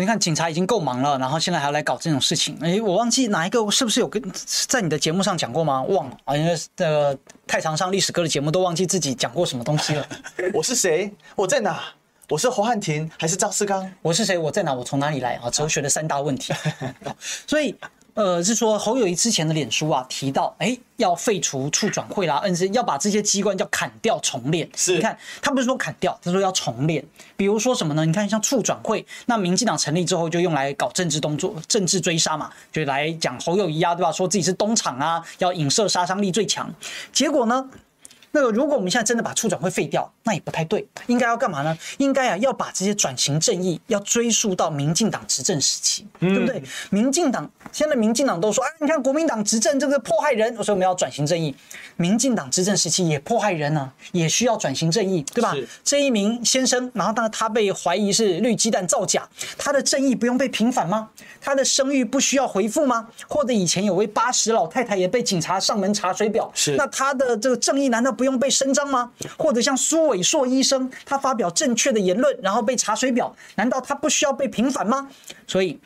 你看警察已经够忙了，然后现在还要来搞这种事情。哎，我忘记哪一个是不是有跟在你的节目上讲过吗？忘了啊，因为这个太常上历史哥的节目，都忘记自己讲过什么东西了。我是谁？我在哪？我是侯汉廷还是赵世刚？我是谁？我在哪？我从哪里来？啊，哲学的三大问题。所以，呃，是说侯友谊之前的脸书啊，提到，哎，要废除处转会啦，嗯，是要把这些机关叫砍掉重练。是，你看他不是说砍掉，他说要重练。比如说什么呢？你看像处转会，那民进党成立之后就用来搞政治动作、政治追杀嘛，就来讲侯友谊啊，对吧？说自己是东厂啊，要影射杀伤力最强。结果呢？那个，如果我们现在真的把促转会废掉，那也不太对。应该要干嘛呢？应该啊，要把这些转型正义要追溯到民进党执政时期，对不对？民进党现在民进党都说，哎，你看国民党执政这个迫害人，所以我们要转型正义。民进党执政时期也迫害人啊，也需要转型正义，对吧？这一名先生，然后当他被怀疑是绿鸡蛋造假，他的正义不用被平反吗？他的声誉不需要回复吗？或者以前有位八十老太太也被警察上门查水表，是那他的这个正义难道不？用被声张吗？或者像苏伟硕医生，他发表正确的言论，然后被查水表，难道他不需要被平反吗？所以。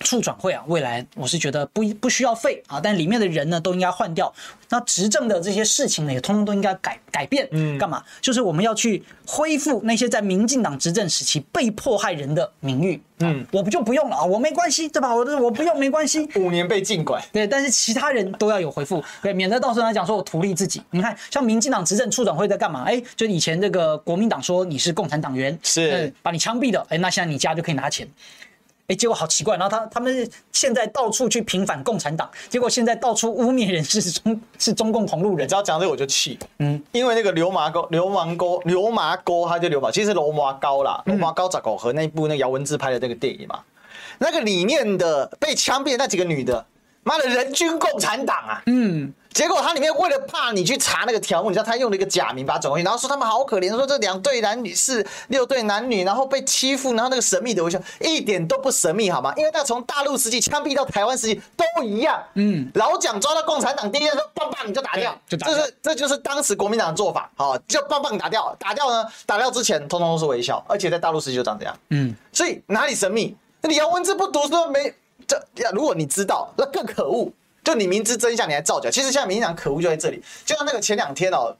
促转会啊，未来我是觉得不不需要废啊，但里面的人呢都应该换掉。那执政的这些事情呢，也通通都应该改改变。嗯，干嘛？就是我们要去恢复那些在民进党执政时期被迫害人的名誉。嗯，我不就不用了啊，我没关系，对吧？我我不用没关系。五年被禁管，对，但是其他人都要有回复，对，免得到时候来讲说我图利自己。你看，像民进党执政促转会在干嘛？哎，就以前这个国民党说你是共产党员，是把你枪毙的，哎，那现在你家就可以拿钱。哎，结果好奇怪，然后他他们现在到处去平反共产党，结果现在到处污蔑人是中是中共同路人。只要讲这个我就气，嗯，因为那个流氓沟流氓沟流氓沟，他就流氓，其实是流麻高啦，流麻沟杂狗和那一部那姚文志拍的那个电影嘛，那个里面的被枪毙的那几个女的，妈的人均共产党啊，嗯。结果他里面为了怕你去查那个条目，你知道他用了一个假名把它转过去，然后说他们好可怜，说这两对男女是六对男女，然后被欺负，然后那个神秘的微笑一点都不神秘，好吗？因为他从大陆时期枪毙到台湾时期都一样，嗯，老蒋抓到共产党第一天说棒棒你就打掉，就打掉，这是这就是当时国民党的做法，好，就棒棒打掉，打掉呢，打掉之前通通都是微笑，而且在大陆时期就长这样，嗯，所以哪里神秘？那你杨文志不读说没这呀？如果你知道，那更可恶。就你明知真相，你还造假。其实现在民进党可恶就在这里。就像那个前两天哦，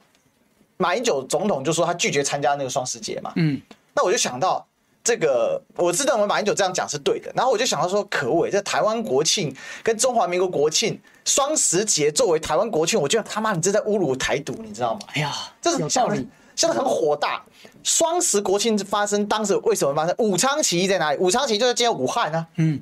马英九总统就说他拒绝参加那个双十节嘛。嗯。那我就想到这个，我是认为马英九这样讲是对的。然后我就想到说，可恶，这台湾国庆跟中华民国国庆双十节作为台湾国庆，我觉得他妈你这在侮辱台独，你知道吗？哎呀，这是有道理。现在很火大。双十国庆发生当时为什么发生？武昌起义在哪里？武昌起义就在今天武汉呢。嗯。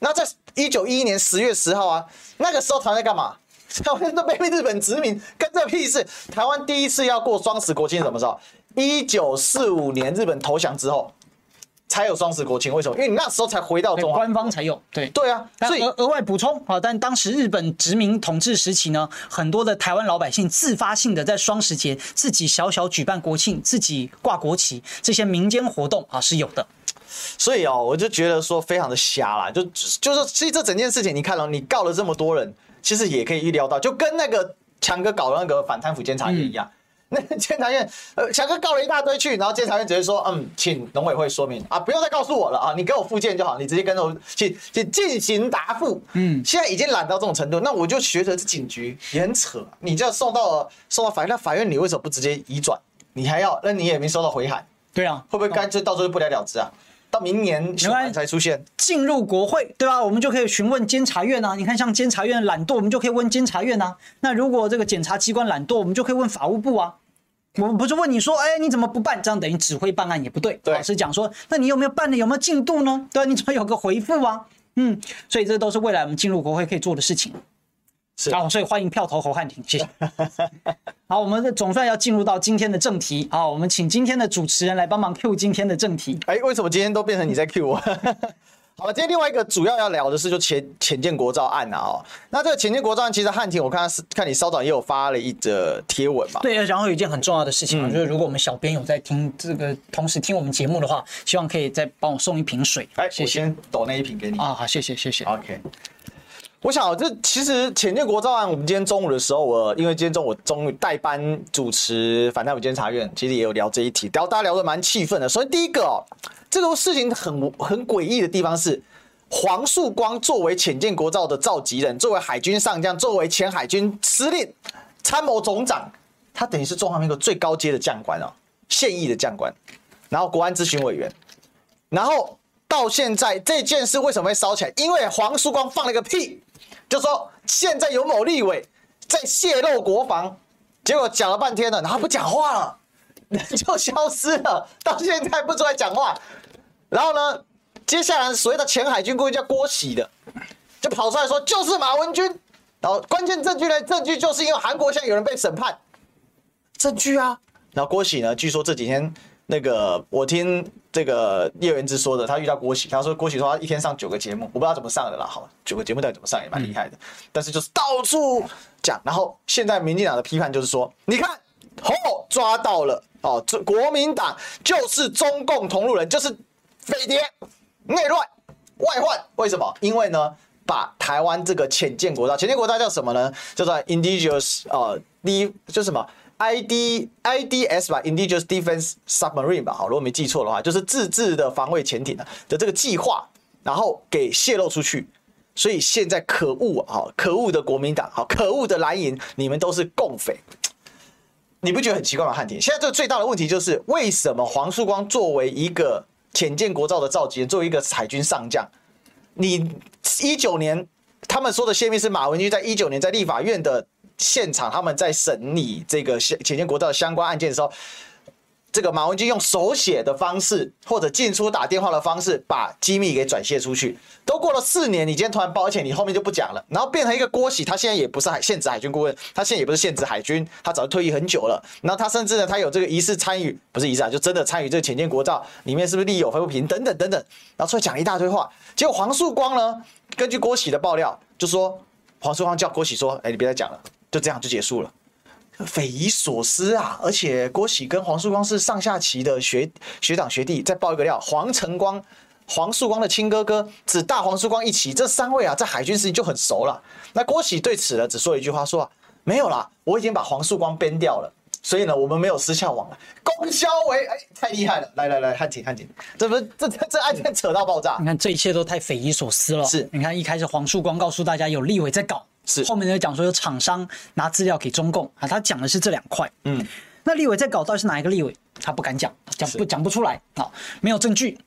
那在一九一一年十月十号啊，那个时候台湾在干嘛？台湾都被日本殖民，跟这屁事。台湾第一次要过双十国庆什么时候？一九四五年日本投降之后，才有双十国庆。为什么？因为你那时候才回到中华，官方才有。对对啊，所以额额外补充啊，但当时日本殖民统治时期呢，很多的台湾老百姓自发性的在双十节自己小小举办国庆，自己挂国旗，这些民间活动啊是有的。所以哦，我就觉得说非常的瞎啦，就就是其实这整件事情，你看了，你告了这么多人，其实也可以预料到，就跟那个强哥搞的那个反贪腐监察院一样，嗯、那个监察院呃强哥告了一大堆去，然后监察院直接说，嗯，请农委会说明啊，不用再告诉我了啊，你给我附件就好，你直接跟我去去进行答复。嗯，现在已经懒到这种程度，那我就觉得这警局也很扯，你就送到了送到法院，那法院你为什么不直接移转？你还要，那你也没收到回函，对啊，会不会干脆到时候就不了了之啊？到明年才出现，进入国会，对吧？我们就可以询问监察院啊。你看，像监察院懒惰，我们就可以问监察院啊。那如果这个检察机关懒惰，我们就可以问法务部啊。我们不是问你说，哎，你怎么不办？这样等于指挥办案也不对。对，老师讲说，那你有没有办的？有没有进度呢？对吧？你怎么有个回复啊？嗯，所以这都是未来我们进入国会可以做的事情。是好，所以欢迎票投侯汉廷，谢谢。好，我们总算要进入到今天的正题。好，我们请今天的主持人来帮忙 Q 今天的正题。哎，为什么今天都变成你在 Q 我？好了，今天另外一个主要要聊的是就前前建国造案啊哦，那这个前建国造案其实汉庭我看他是看你稍早也有发了一则贴文嘛。对，然后有一件很重要的事情嘛，嗯、就是如果我们小编有在听这个，同时听我们节目的话，希望可以再帮我送一瓶水。哎，我先抖那一瓶给你啊，好，谢谢谢谢。OK，我想这其实潜舰国造案，我们今天中午的时候，我因为今天中午终于代班主持反贪腐监察院，其实也有聊这一题，聊大家聊得蛮气愤的。首先第一个哦。这个事情很很诡异的地方是，黄树光作为潜舰国造的召集人，作为海军上将，作为前海军司令、参谋总长，他等于是中华民国最高阶的将官哦，现役的将官，然后国安咨询委员，然后到现在这件事为什么会烧起来？因为黄树光放了个屁，就说现在有某立委在泄露国防，结果讲了半天了，然后不讲话了，人 就消失了，到现在不出来讲话。然后呢，接下来所谓的前海军顾问叫郭喜的，就跑出来说就是马文君。然后关键证据呢？证据就是因为韩国现在有人被审判，证据啊。然后郭喜呢，据说这几天那个我听这个叶元之说的，他遇到郭喜，他说郭喜说他一天上九个节目，我不知道怎么上的啦。好，九个节目到底怎么上也蛮厉害的，但是就是到处讲。然后现在民进党的批判就是说，你看，哦，抓到了哦，这国民党就是中共同路人，就是。匪谍、内乱、外患，为什么？因为呢，把台湾这个浅见国家，浅见国家叫什么呢？叫做 Indigenous 呃，D 就什么 ID IDS 吧，Indigenous Defense Submarine 吧，好，如果没记错的话，就是自制的防卫潜艇的的这个计划，然后给泄露出去，所以现在可恶啊，可恶的国民党，好，可恶的蓝营，你们都是共匪，你不觉得很奇怪吗？汉庭，现在这个最大的问题就是，为什么黄树光作为一个潜舰国造的召集人，作为一个海军上将，你一九年他们说的泄密是马文君在一九年在立法院的现场，他们在审理这个潜潜舰国造的相关案件的时候。这个马文君用手写的方式，或者进出打电话的方式，把机密给转泄出去。都过了四年，你今天突然抱歉，你后面就不讲了，然后变成一个郭喜，他现在也不是海现职海军顾问，他现在也不是现职海军，他早就退役很久了。然后他甚至呢，他有这个疑似参与，不是疑似啊，就真的参与这个潜舰国造里面是不是利益有分不平等等等等，然后出来讲一大堆话。结果黄树光呢，根据郭喜的爆料，就说黄树光叫郭喜说：“哎，你别再讲了，就这样就结束了。”匪夷所思啊！而且郭喜跟黄树光是上下棋的学学长学弟。再爆一个料，黄晨光，黄树光的亲哥哥，只大黄树光一起。这三位啊，在海军时期就很熟了。那郭喜对此呢，只说一句话说，说、啊、没有啦，我已经把黄树光编掉了。所以呢，我们没有私下往来。龚崞为，哎，太厉害了！来来来，汉庭汉庭，这不是这这这案件扯到爆炸。你看这一切都太匪夷所思了。是，你看一开始黄树光告诉大家有立委在搞。是后面呢讲说有厂商拿资料给中共啊，他讲的是这两块。嗯，那立委在搞到底是哪一个立委？他不敢讲，讲不讲不出来啊，没有证据。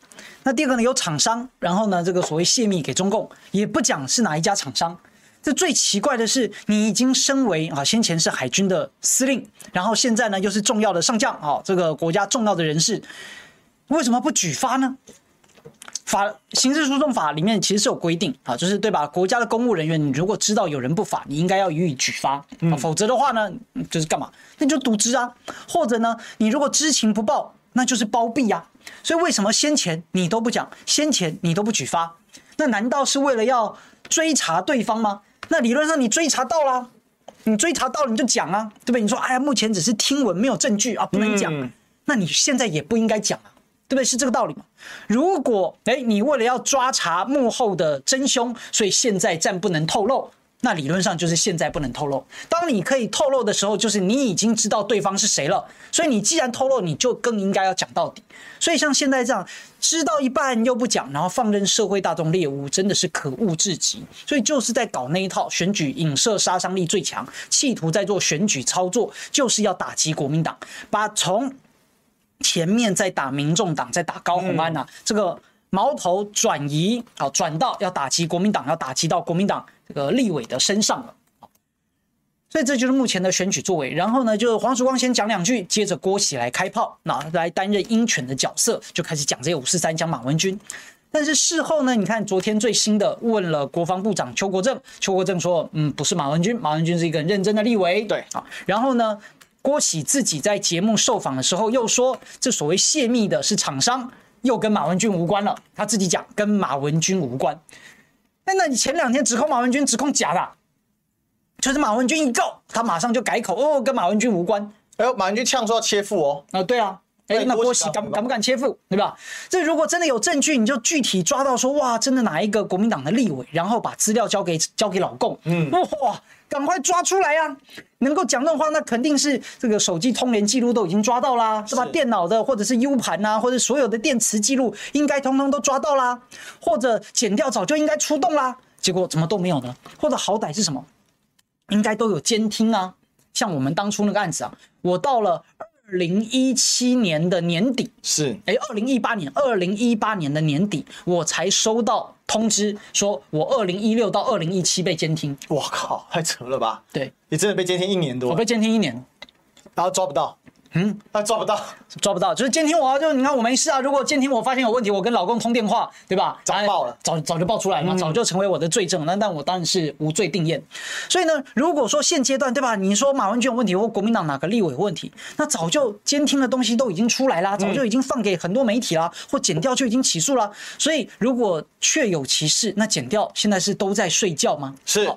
那第二个呢，有厂商，然后呢这个所谓泄密给中共，也不讲是哪一家厂商。这最奇怪的是，你已经身为啊先前是海军的司令，然后现在呢又是重要的上将啊，这个国家重要的人士，为什么不举发呢？法刑事诉讼法里面其实是有规定啊，就是对吧？国家的公务人员，你如果知道有人不法，你应该要予以举发，嗯，否则的话呢，就是干嘛？那就渎职啊，或者呢，你如果知情不报，那就是包庇呀。所以为什么先前你都不讲，先前你都不举发？那难道是为了要追查对方吗？那理论上你追查到了，你追查到了你就讲啊，对不对？你说哎呀，目前只是听闻，没有证据啊，不能讲，嗯，那你现在也不应该讲啊。对不对？是这个道理嘛？如果哎，你为了要抓查幕后的真凶，所以现在暂不能透露，那理论上就是现在不能透露。当你可以透露的时候，就是你已经知道对方是谁了。所以你既然透露，你就更应该要讲到底。所以像现在这样，知道一半又不讲，然后放任社会大众猎巫，真的是可恶至极。所以就是在搞那一套选举影射杀伤力最强，企图在做选举操作，就是要打击国民党，把从。前面在打民众党，在打高虹安呐、啊，这个矛头转移啊，转到要打击国民党，要打击到国民党这个立委的身上了。所以这就是目前的选举作为。然后呢，就是黄曙光先讲两句，接着郭喜来开炮，那来担任鹰犬的角色，就开始讲这些五四三，讲马文君。但是事后呢，你看昨天最新的问了国防部长邱国正，邱国正说，嗯，不是马文君，马文君是一个很认真的立委。对啊，然后呢？郭喜自己在节目受访的时候又说，这所谓泄密的是厂商，又跟马文君无关了。他自己讲跟马文君无关。那那你前两天指控马文君指控假的，啊，就是马文君一告，他马上就改口哦，跟马文君无关。哎呦，马文君呛说要切腹哦。啊，对啊。哎，那郭喜敢敢不敢切腹，对吧？这如果真的有证据，你就具体抓到说，哇，真的哪一个国民党的立委，然后把资料交给交给老共，嗯，哇，赶快抓出来啊！能够讲这种话，那肯定是这个手机通联记录都已经抓到啦，是吧？电脑的或者是 U 盘呐，或者所有的电池记录，应该通通都抓到啦，或者剪掉早就应该出动啦，结果怎么都没有呢？或者好歹是什么？应该都有监听啊，像我们当初那个案子啊，我到了。二零一七年的年底是，哎，二零一八年，二零一八年的年底，我才收到通知，说我二零一六到二零一七被监听。我靠，太扯了吧？对，你真的被监听一年多？我被监听一年，然后抓不到。嗯，他抓不到，抓不到，就是监听我，就你看我没事啊。如果监听我发现有问题，我跟老公通电话，对吧？早爆了，早早就爆出来嘛，早就成为我的罪证。那但我当然是无罪定验。所以呢，如果说现阶段，对吧？你说马文君有问题，或国民党哪个立委有问题，那早就监听的东西都已经出来了，早就已经放给很多媒体了，或剪掉就已经起诉了。所以如果确有其事，那剪掉现在是都在睡觉吗？是。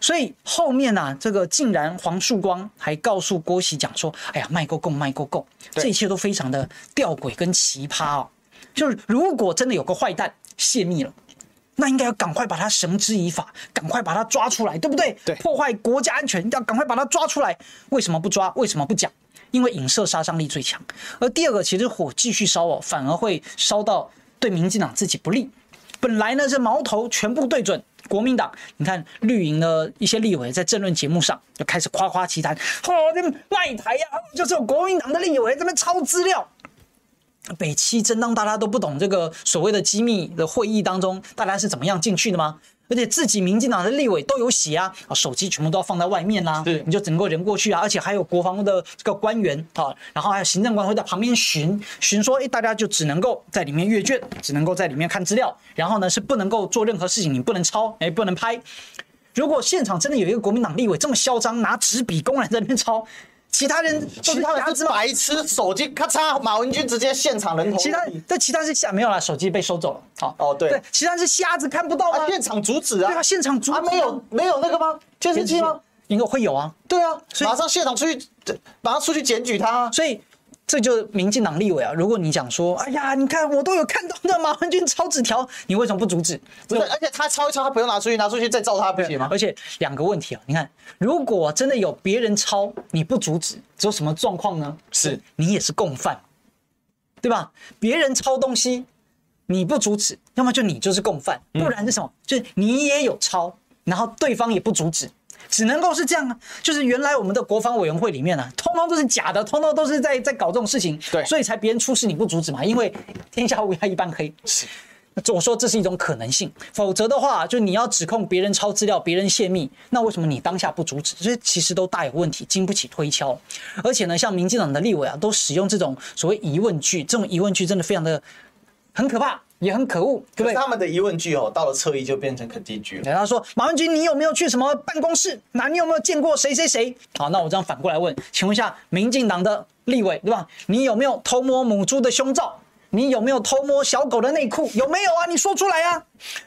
所以后面呢、啊，这个竟然黄树光还告诉郭玺讲说：“哎呀，卖够够，卖过够，这一切都非常的吊诡跟奇葩哦。就是如果真的有个坏蛋泄密了，那应该要赶快把他绳之以法，赶快把他抓出来，对不对？对，破坏国家安全，要赶快把他抓出来。为什么不抓？为什么不讲？因为影射杀伤力最强。而第二个，其实火继续烧哦，反而会烧到对民进党自己不利。本来呢，这矛头全部对准。”国民党，你看绿营的一些立委在政论节目上就开始夸夸其谈，哦，这卖台呀，就是有国民党的立委在这边抄资料。北七真当大家都不懂这个所谓的机密的会议当中，大家是怎么样进去的吗？而且自己民进党的立委都有写啊，啊，手机全部都要放在外面啦，对，你就整个人过去啊，而且还有国防部的这个官员啊，然后还有行政官会在旁边巡巡说，哎，大家就只能够在里面阅卷，只能够在里面看资料，然后呢是不能够做任何事情，你不能抄，哎，不能拍。如果现场真的有一个国民党立委这么嚣张，拿纸笔公然在那边抄。其他人，其他人是白痴，手机咔嚓，马文君直接现场人头。其他，但其他是瞎没有了，手机被收走了。好，哦对，其他是瞎子看不到吗，现场阻止啊。对啊，现场阻止。啊，没有没有那个吗？监视器吗？应该会有啊。对啊，马上现场出去，马上出去检举他。所以。这就是民进党立委啊！如果你讲说，哎呀，你看我都有看到那马文君抄纸条，你为什么不阻止？不是，而且他抄一抄，他不用拿出去，拿出去再照他不行吗？而且两个问题啊，你看，如果真的有别人抄，你不阻止，只有什么状况呢？是你也是共犯，对吧？别人抄东西，你不阻止，要么就你就是共犯，不然是什么？嗯、就是你也有抄，然后对方也不阻止。只能够是这样啊，就是原来我们的国防委员会里面啊，通通都是假的，通通都是在在搞这种事情，对，所以才别人出事你不阻止嘛，因为天下乌鸦一般黑。是，我说这是一种可能性，否则的话，就你要指控别人抄资料，别人泄密，那为什么你当下不阻止？这其实都大有问题，经不起推敲。而且呢，像民进党的立委啊，都使用这种所谓疑问句，这种疑问句真的非常的很可怕。也很可恶，对不对？他们的疑问句哦，到了侧翼就变成肯定句了。他说：“马文君，你有没有去什么办公室？那你有没有见过谁谁谁？”好，那我这样反过来问，请问一下，民进党的立委对吧？你有没有偷摸母猪的胸罩？你有没有偷摸小狗的内裤？有没有啊？你说出来啊！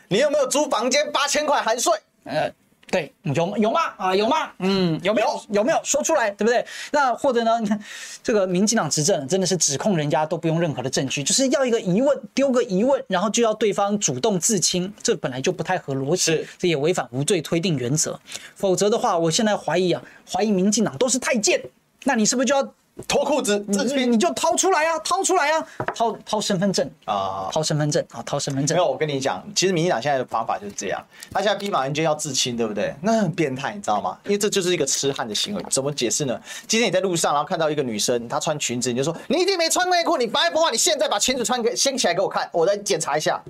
你有没有租房间八千块含税？呃。对，有有吗？啊，有吗？嗯，有没有？有没有说出来？对不对？那或者呢？你看这个民进党执政真的是指控人家都不用任何的证据，就是要一个疑问，丢个疑问，然后就要对方主动自清，这本来就不太合逻辑，是这也违反无罪推定原则。否则的话，我现在怀疑啊，怀疑民进党都是太监，那你是不是就要？脱裤子，你你就掏出来啊，掏出来啊，掏掏身份证啊，掏身份证啊，掏身份证。没有，我跟你讲，其实民进党现在的方法就是这样，他现在逼马英九要自清，对不对？那很变态，你知道吗？因为这就是一个痴汉的行为。怎么解释呢？今天你在路上，然后看到一个女生，她穿裙子，你就说你一定没穿内裤，你白不话，你现在把裙子穿给掀起来给我看，我来检查一下，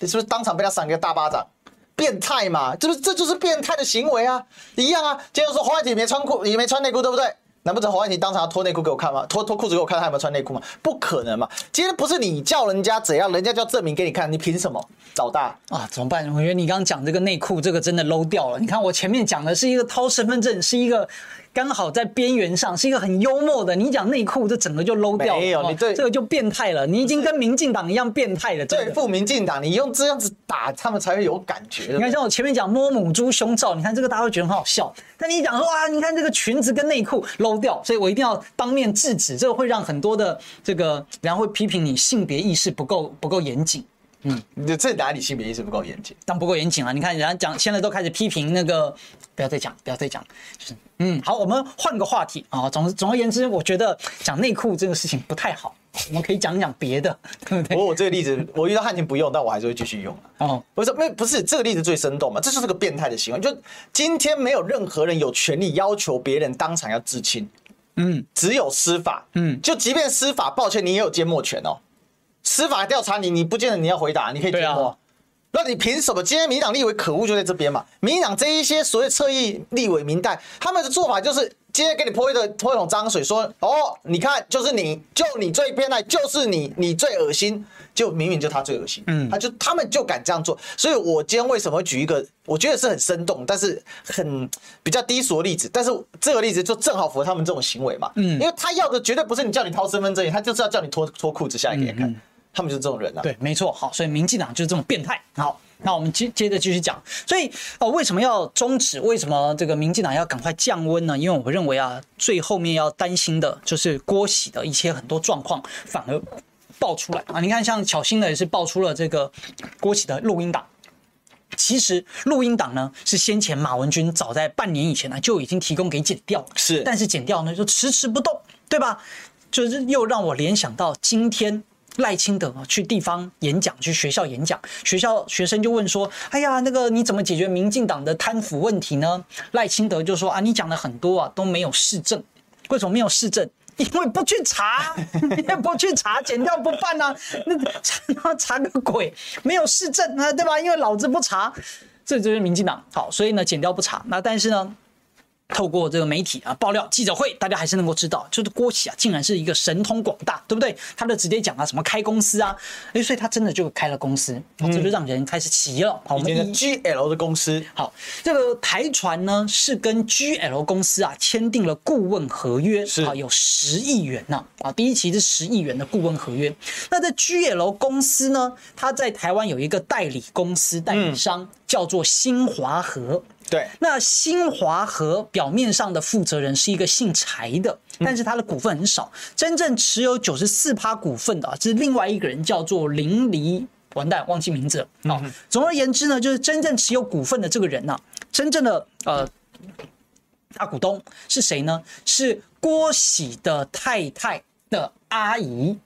你是不是当场被他扇个大巴掌？变态嘛，这不这就是变态的行为啊，一样啊。今天说黄伟霆没穿裤，你没穿内裤，对不对？难不成侯安妮当场要脱内裤给我看吗？脱脱裤子给我看，他有没有穿内裤吗？不可能嘛！今天不是你叫人家怎样，人家就要证明给你看，你凭什么？老大啊，怎么办？我觉得你刚刚讲这个内裤，这个真的 low 掉了。你看我前面讲的是一个掏身份证，是一个刚好在边缘上，是一个很幽默的。你讲内裤，这整个就 low 掉了。没有，你对这个就变态了。你已经跟民进党一样变态了。对付民进党，你用这样子打他们才会有感觉。你看，像我前面讲摸母猪胸罩，你看这个大家会觉得很好笑。但你讲说啊，你看这个裙子跟内裤 low 掉，所以我一定要当面制止。这个会让很多的这个然后会批评你性别意识不够不够严谨。嗯，你这哪里性别意识不够严谨？当不够严谨啊。你看人家讲，现在都开始批评那个，不要再讲，不要再讲，就是嗯，好，我们换个话题啊。总总而言之，我觉得讲内裤这个事情不太好，我们可以讲讲别的，对不对？我我这个例子，我遇到汉庭不用，但我还是会继续用。哦，不是，没不是这个例子最生动嘛？这就是个变态的行为。就今天没有任何人有权利要求别人当场要自清，嗯，只有司法，嗯，就即便司法，抱歉，你也有缄默权哦。司法调查你，你不见得你要回答，你可以缄默。啊、那你凭什么？今天民党立委可恶就在这边嘛。民党这一些所谓侧翼立委民代，他们的做法就是今天给你泼一个泼一桶脏水，说哦，你看就是你就你最变态，就是你你最恶心，就明明就他最恶心。嗯，他就他们就敢这样做。所以我今天为什么举一个我觉得是很生动，但是很比较低俗的例子？但是这个例子就正好符合他们这种行为嘛。嗯，因为他要的绝对不是你叫你掏身份证，他就是要叫你脱脱裤子下来给你看。嗯嗯他们就是这种人啊，对，没错，好，所以民进党就是这种变态。好，那我们接接着继续讲，所以哦，为什么要终止？为什么这个民进党要赶快降温呢？因为我认为啊，最后面要担心的就是郭喜的一些很多状况反而爆出来啊。你看，像巧心呢也是爆出了这个郭喜的录音档。其实录音档呢是先前马文君早在半年以前呢就已经提供给剪掉，是，但是剪掉呢就迟迟不动，对吧？就是又让我联想到今天。赖清德去地方演讲，去学校演讲，学校学生就问说：“哎呀，那个你怎么解决民进党的贪腐问题呢？”赖清德就说：“啊，你讲的很多啊，都没有事证。为什么没有事证？因为不去查，也 不去查，剪掉不办啊，那查查个鬼？没有事证啊，对吧？因为老子不查，这就是民进党。好，所以呢，剪掉不查。那但是呢？”透过这个媒体啊爆料记者会，大家还是能够知道，就是郭启啊，竟然是一个神通广大，对不对？他就直接讲啊，什么开公司啊，哎，所以他真的就开了公司，这就让人开始奇了。好，我们的 GL 的公司，好，这个台船呢是跟 GL 公司啊签订了顾问合约，是啊，有十亿元呐，啊，第一期是十亿元的顾问合约。那这 GL 公司呢，它在台湾有一个代理公司代理商，叫做新华和。对，那新华和表面上的负责人是一个姓柴的，但是他的股份很少，真正持有九十四趴股份的啊是另外一个人，叫做林黎，完蛋，忘记名字了。哦，总而言之呢，就是真正持有股份的这个人呢，真正的呃大股东是谁呢？是郭喜的太太的阿姨，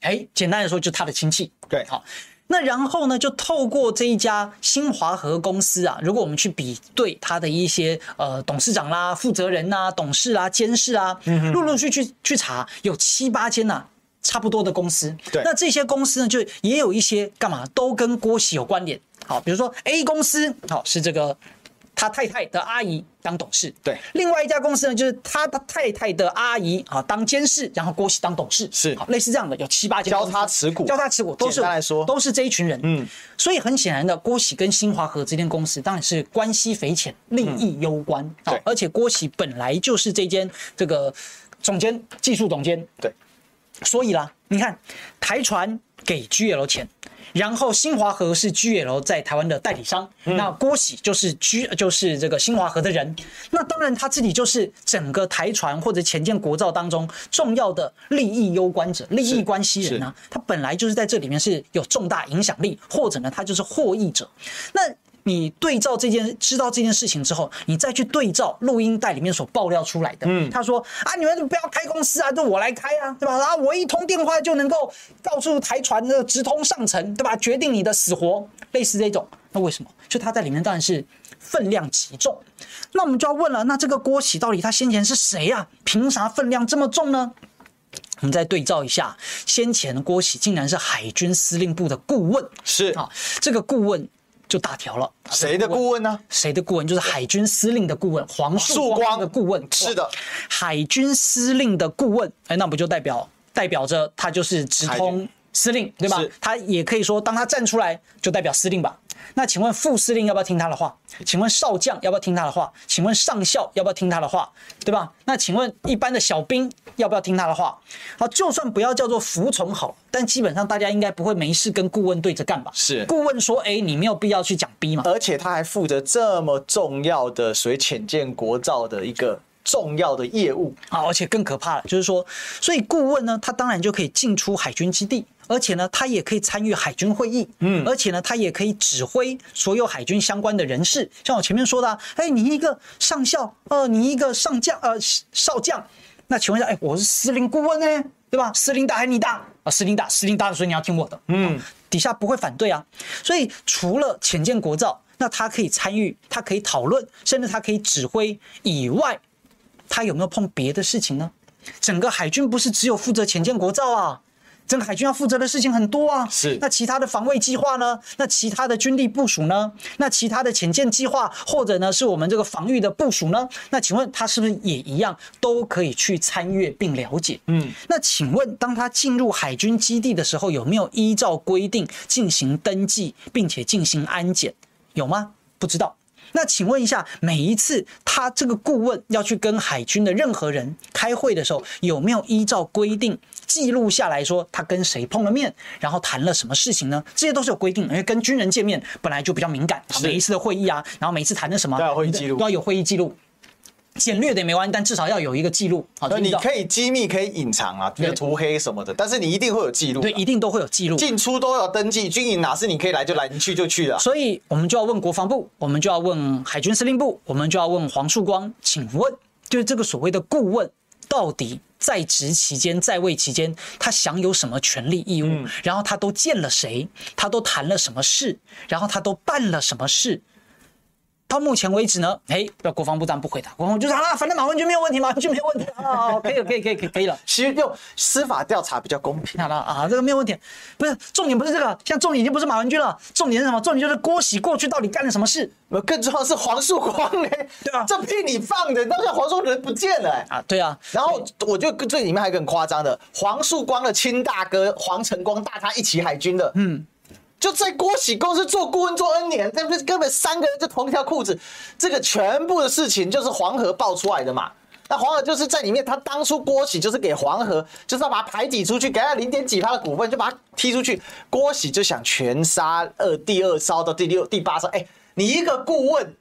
哎，简单的说，就是他的亲戚。对，好。那然后呢，就透过这一家新华和公司啊，如果我们去比对它的一些呃董事长啦、负责人呐、董事啊、监事啊，陆陆续续去查，有七八间呐、啊，差不多的公司。对，那这些公司呢，就也有一些干嘛，都跟郭喜有关联。好，比如说 A 公司，好是这个。他太太的阿姨当董事，对。另外一家公司呢，就是他的太太的阿姨啊当监事，然后郭喜当董事，是。好类似这样的，有七八家交叉持股，交叉持股都是来说。都是这一群人，嗯。所以很显然的，郭喜跟新华和这间公司当然是关系匪浅，利益攸关，对。而且郭喜本来就是这间这个总监、技术总监，对。所以啦，你看台船给 GL 钱。然后新华和是 GL 在台湾的代理商，嗯、那郭喜就是 G 就是这个新华和的人，那当然他自己就是整个台船或者潜舰国造当中重要的利益攸关者、利益关系人啊，他本来就是在这里面是有重大影响力，或者呢他就是获益者，那。你对照这件知道这件事情之后，你再去对照录音带里面所爆料出来的，嗯，他说啊，你们不要开公司啊，就我来开啊，对吧？然后，我一通电话就能够告诉台船的直通上层，对吧？决定你的死活，类似这种。那为什么？就他在里面当然是分量极重。那我们就要问了，那这个郭喜到底他先前是谁啊？凭啥分量这么重呢？我们再对照一下，先前郭喜竟然是海军司令部的顾问，是啊，这个顾问。就大条了，谁的顾问呢？谁的顾问？就是海军司令的顾问黄树光的顾问。是的，海军司令的顾问，哎，那不就代表代表着他就是直通司令，对吧？他也可以说，当他站出来，就代表司令吧。那请问副司令要不要听他的话？请问少将要不要听他的话？请问上校要不要听他的话？对吧？那请问一般的小兵要不要听他的话？好，就算不要叫做服从好，但基本上大家应该不会没事跟顾问对着干吧？是，顾问说 A，你没有必要去讲 B 嘛？而且他还负责这么重要的所谓潜舰国造的一个重要的业务啊！而且更可怕的就是说，所以顾问呢，他当然就可以进出海军基地。而且呢，他也可以参与海军会议，嗯，而且呢，他也可以指挥所有海军相关的人士。像我前面说的，哎，你一个上校，呃，你一个上将，呃，少将，那请问一下，哎，我是司令顾问呢，对吧？司令大还是你大啊？司令大，司令大的，所以你要听我的，嗯，底下不会反对啊。所以除了潜舰国造，那他可以参与，他可以讨论，甚至他可以指挥以外，他有没有碰别的事情呢？整个海军不是只有负责潜舰国造啊？整个海军要负责的事情很多啊，是。那其他的防卫计划呢？那其他的军力部署呢？那其他的潜舰计划，或者呢是我们这个防御的部署呢？那请问他是不是也一样都可以去参阅并了解？嗯。那请问当他进入海军基地的时候，有没有依照规定进行登记，并且进行安检？有吗？不知道。那请问一下，每一次他这个顾问要去跟海军的任何人开会的时候，有没有依照规定记录下来说他跟谁碰了面，然后谈了什么事情呢？这些都是有规定，因为跟军人见面本来就比较敏感，每一次的会议啊，然后每一次谈的什么都要会议记录，都要有会议记录。简略的也没关系，但至少要有一个记录。好，你可以机密可以隐藏啊，比如涂黑什么的，但是你一定会有记录。对，一定都会有记录。进出都要登记，军营哪是你可以来就来，你去就去了。所以我们就要问国防部，我们就要问海军司令部，我们就要问黄树光，请问，就是这个所谓的顾问，到底在职期间、在位期间，他享有什么权利义务？嗯、然后他都见了谁？他都谈了什么事？然后他都办了什么事？到目前为止呢，哎，不要国防部长不回答，国防部就说啊，反正马文君没有问题，马文君没有问题啊，可以了，可以，可以，可以，可以了。其实用司法调查比较公平。好了啊，这个没有问题，不是重点，不是这个，现在重点已经不是马文君了，重点是什么？重点就是郭喜过去到底干了什么事？更重要的是黄树光嘞，对啊，这屁你放的，到现在黄树光人不见了哎啊，对啊，然后我觉得这里面还有更夸张的，黄树光的亲大哥黄成光大他一起海军的，嗯。就在郭喜公司做顾问做 N 年，这不是根本三个人就同一条裤子，这个全部的事情就是黄河爆出来的嘛。那黄河就是在里面，他当初郭喜就是给黄河，就是要把他排挤出去，给他零点几趴的股份，就把他踢出去。郭喜就想全杀二第二烧到第六第八烧。哎，你一个顾问，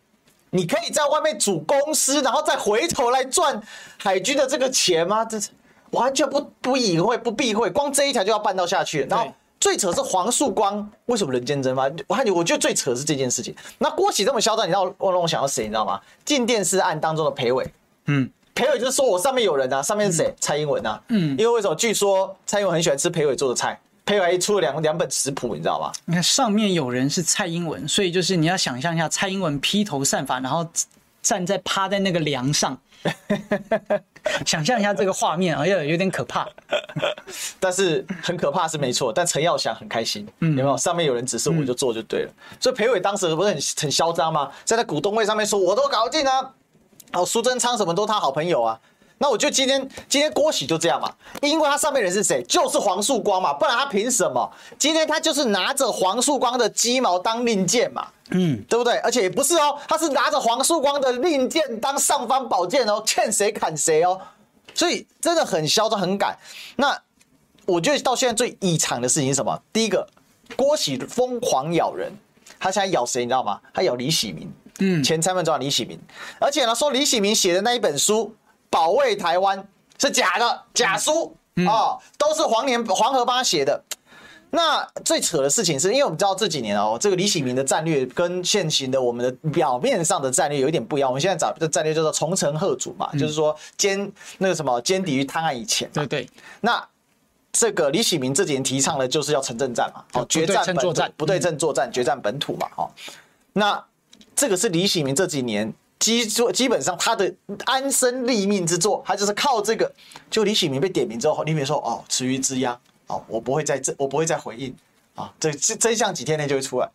你可以在外面组公司，然后再回头来赚海军的这个钱吗？这是完全不不隐晦不避讳，光这一条就要办到下去，然后。最扯是黄树光为什么人间蒸发？我看你，我觉得最扯是这件事情。那郭启这么嚣张，你知道我让我想到谁？你知道吗？进电视案当中的裴伟，嗯，裴伟就是说我上面有人啊，上面是谁？嗯、蔡英文啊，嗯，因为为什么？据说蔡英文很喜欢吃裴伟做的菜，裴伟还出了两两本食谱，你知道吗？你看上面有人是蔡英文，所以就是你要想象一下，蔡英文披头散发，然后站在趴在那个梁上。想象一下这个画面，哎呀，有点可怕。但是很可怕是没错，但陈耀祥很开心，有没有？上面有人指示我就做就对了。所以裴伟当时不是很很嚣张吗？在那股东会上面说，我都搞定啊。哦，苏贞昌什么都他好朋友啊。那我就今天今天郭喜就这样嘛，因为他上面人是谁？就是黄树光嘛，不然他凭什么？今天他就是拿着黄树光的鸡毛当令箭嘛。嗯，对不对？而且也不是哦，他是拿着黄树光的令箭当尚方宝剑哦，欠谁砍谁哦，所以真的很嚣张很敢。那我觉得到现在最异常的事情是什么？第一个，郭喜疯狂咬人，他现在咬谁你知道吗？他咬李喜明，嗯，前参谋长李喜明，而且呢说李喜明写的那一本书《保卫台湾》是假的，假书哦，都是黄年黄河帮他写的。那最扯的事情是，因为我们知道这几年哦，这个李喜明的战略跟现行的我们的表面上的战略有一点不一样。我们现在找的战略叫做重城贺主嘛，嗯、就是说歼那个什么歼敌于滩岸以前。对对。那这个李喜明这几年提倡的就是要城镇战嘛，哦，决战本土，不对称作战，决战本土嘛，哦。那这个是李喜明这几年基基本上他的安身立命之作，他就是靠这个。就李喜明被点名之后，李喜明说：“哦，池鱼之殃。”我不会再这，我不会再回应啊！这这真相几天内就会出来。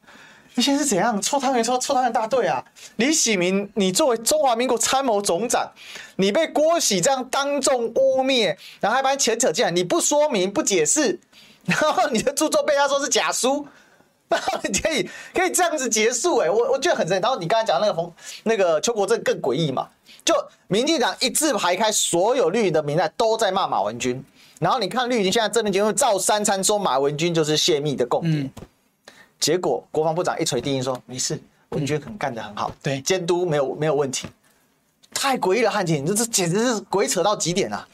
你现在是怎样臭汤圆臭臭汤圆大队啊？李喜明，你作为中华民国参谋总长，你被郭喜这样当众污蔑，然后还把你牵扯进来，你不说明不解释，然后你的著作被他说是假书，可以可以这样子结束哎，我我觉得很神。然后你刚才讲那个冯那个邱国正更诡异嘛，就民进党一字排开，所有绿营的民代都在骂马文君。然后你看绿营现在政论节目照三餐说马文君就是泄密的共谍，嗯、结果国防部长一锤定音说没事，文君可能干得很好，对监督没有没有问题。太诡异了，汉庭，这这简直是鬼扯到极点了。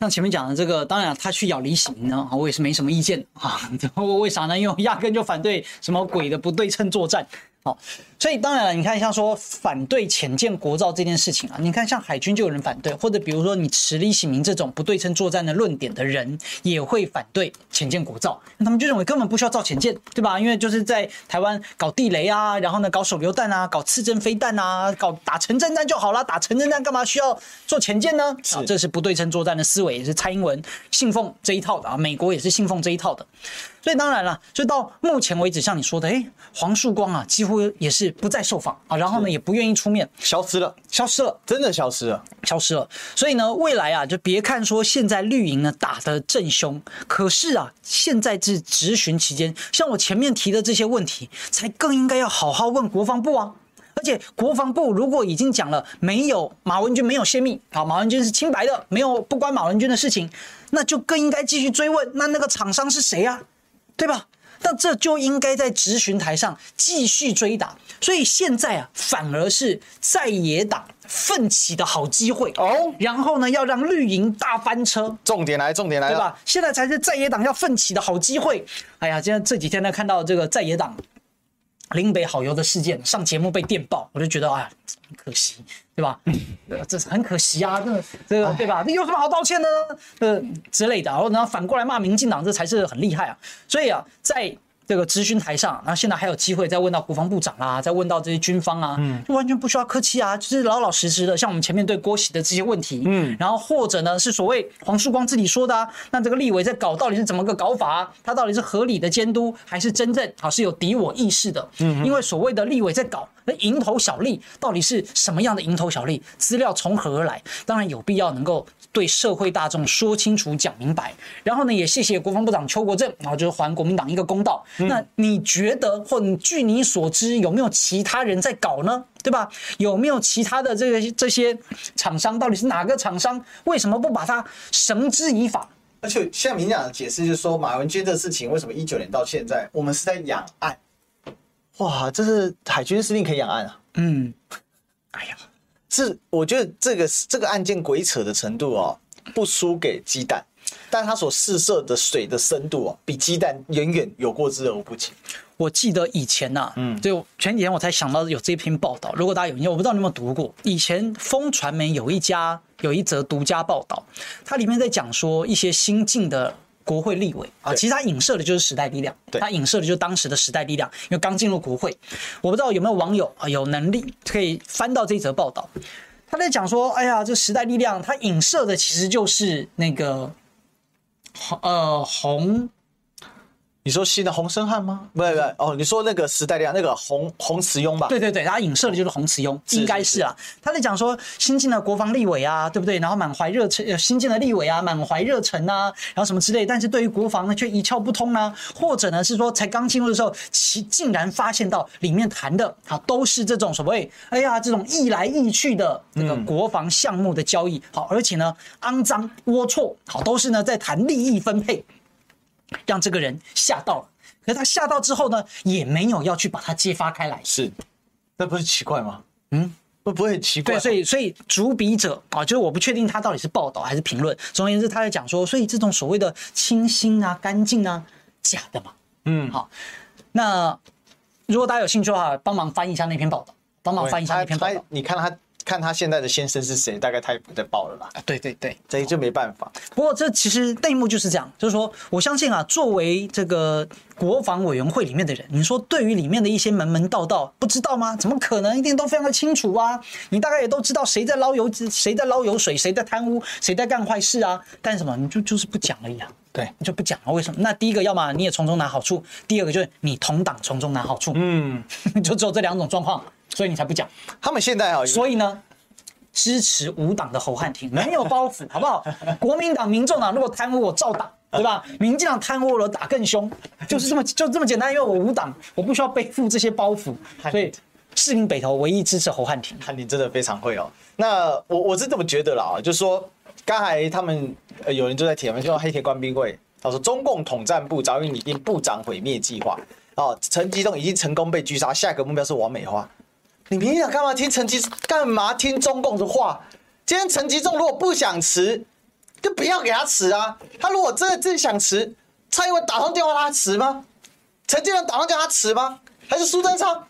像前面讲的这个，当然他去咬梨形呢，我也是没什么意见啊。为啥呢？因为我压根就反对什么鬼的不对称作战。好，所以当然了，你看像说反对潜舰国造这件事情啊，你看像海军就有人反对，或者比如说你持李喜明这种不对称作战的论点的人也会反对潜舰国造，那他们就认为根本不需要造潜舰，对吧？因为就是在台湾搞地雷啊，然后呢搞手榴弹啊，搞刺针飞弹啊，搞打城镇战就好了，打城镇战干嘛需要做潜舰呢？啊，这是不对称作战的思维，也是蔡英文信奉这一套的啊，美国也是信奉这一套的。所以当然了，就到目前为止，像你说的，哎，黄树光啊，几乎也是不再受访啊，然后呢，也不愿意出面，消失了，消失了，真的消失了，消失了。所以呢，未来啊，就别看说现在绿营呢打得正凶，可是啊，现在是质询期间，像我前面提的这些问题，才更应该要好好问国防部啊。而且国防部如果已经讲了没有马文君没有泄密，啊，马文君是清白的，没有不关马文君的事情，那就更应该继续追问，那那个厂商是谁啊？对吧？那这就应该在质询台上继续追打。所以现在啊，反而是在野党奋起的好机会哦。然后呢，要让绿营大翻车。重点来，重点来，对吧？现在才是在野党要奋起的好机会。哎呀，今天这几天呢，看到这个在野党林北好油的事件，上节目被电爆，我就觉得哎呀，很可惜。对吧？这是很可惜啊，这 这个对吧？你有什么好道歉呢？呃之类的，然后然后反过来骂民进党，这才是很厉害啊。所以啊，在这个咨询台上，然后现在还有机会再问到国防部长啊，再问到这些军方啊，嗯，就完全不需要客气啊，就是老老实实的，像我们前面对郭喜的这些问题，嗯，然后或者呢是所谓黄树光自己说的啊，那这个立委在搞到底是怎么个搞法啊？他到底是合理的监督，还是真正啊是有敌我意识的？嗯，因为所谓的立委在搞。那蝇头小利到底是什么样的蝇头小利？资料从何而来？当然有必要能够对社会大众说清楚、讲明白。然后呢，也谢谢国防部长邱国正，然后就是还国民党一个公道。嗯、那你觉得，或你据你所知，有没有其他人在搞呢？对吧？有没有其他的这个这些厂商？到底是哪个厂商？为什么不把它绳之以法？而且现在民进党的解释就是说，马文君的事情为什么一九年到现在，我们是在养案。哇，这是海军司令可以养案啊！嗯，哎呀，是我觉得这个这个案件鬼扯的程度哦，不输给鸡蛋，但他所试射的水的深度啊，比鸡蛋远远有过之而无不及。我记得以前呐、啊，嗯，就前几天我才想到有这篇报道。如果大家有印象，我不知道你有没有读过，以前风传媒有一家有一则独家报道，它里面在讲说一些新进的。国会立委啊，其实他影射的就是时代力量，他影射的就是当时的时代力量，因为刚进入国会。我不知道有没有网友啊有能力可以翻到这则报道，他在讲说，哎呀，这时代力量，他影射的其实就是那个呃红。你说新的洪生汉吗？不不不，哦，你说那个时代力量那个洪洪慈庸吧？对对对，他影射的就是洪慈庸，应该是啊。他在讲说新进的国防立委啊，对不对？然后满怀热忱，新进的立委啊，满怀热忱啊，然后什么之类，但是对于国防呢却一窍不通啊，或者呢是说才刚进入的时候，其竟然发现到里面谈的啊都是这种所谓哎呀这种易来易去的那个国防项目的交易，好，而且呢肮脏龌龊，好，都是呢在谈利益分配。让这个人吓到了，可是他吓到之后呢，也没有要去把它揭发开来。是，那不是奇怪吗？嗯，不不会很奇怪。对，所以所以主笔者啊，就是我不确定他到底是报道还是评论。总而言之，他在讲说，所以这种所谓的清新啊、干净啊，假的嘛。嗯，好。那如果大家有兴趣的话，帮忙翻译一下那篇报道，帮忙翻译一下那篇报道。你看他。看他现在的先生是谁，大概他也不再报了吧？对对对，这就没办法。不过这其实内幕就是这样，就是说，我相信啊，作为这个国防委员会里面的人，你说对于里面的一些门门道道不知道吗？怎么可能？一定都非常的清楚啊！你大概也都知道谁在捞油，谁在捞油水，谁在贪污，谁在干坏事啊？但什么？你就就是不讲而已啊。对，你就不讲了。为什么？那第一个，要么你也从中拿好处；第二个就是你同党从中拿好处。嗯，就只有这两种状况。所以你才不讲，他们现在啊，所以呢，支持无党的侯汉廷没有包袱，好不好？国民党、民众党如果贪污，我照打，对吧？民进党贪污了，打更凶，就是这么就这么简单。因为我无党，我不需要背负这些包袱，所以市民北投唯一支持侯汉廷。汉廷真的非常会哦。那我我是这么觉得啦，就是说刚才他们有人就在提问，就说黑铁官兵会，他说中共统战部早已拟定部长毁灭计划。哦，陈吉仲已经成功被狙杀，下一个目标是王美花。你明天干嘛听陈吉？干嘛听中共的话？今天陈吉仲如果不想辞，就不要给他辞啊。他如果真的自己想辞，蔡英文打通电话让他辞吗？陈吉仲打通电话他辞吗？还是苏贞昌？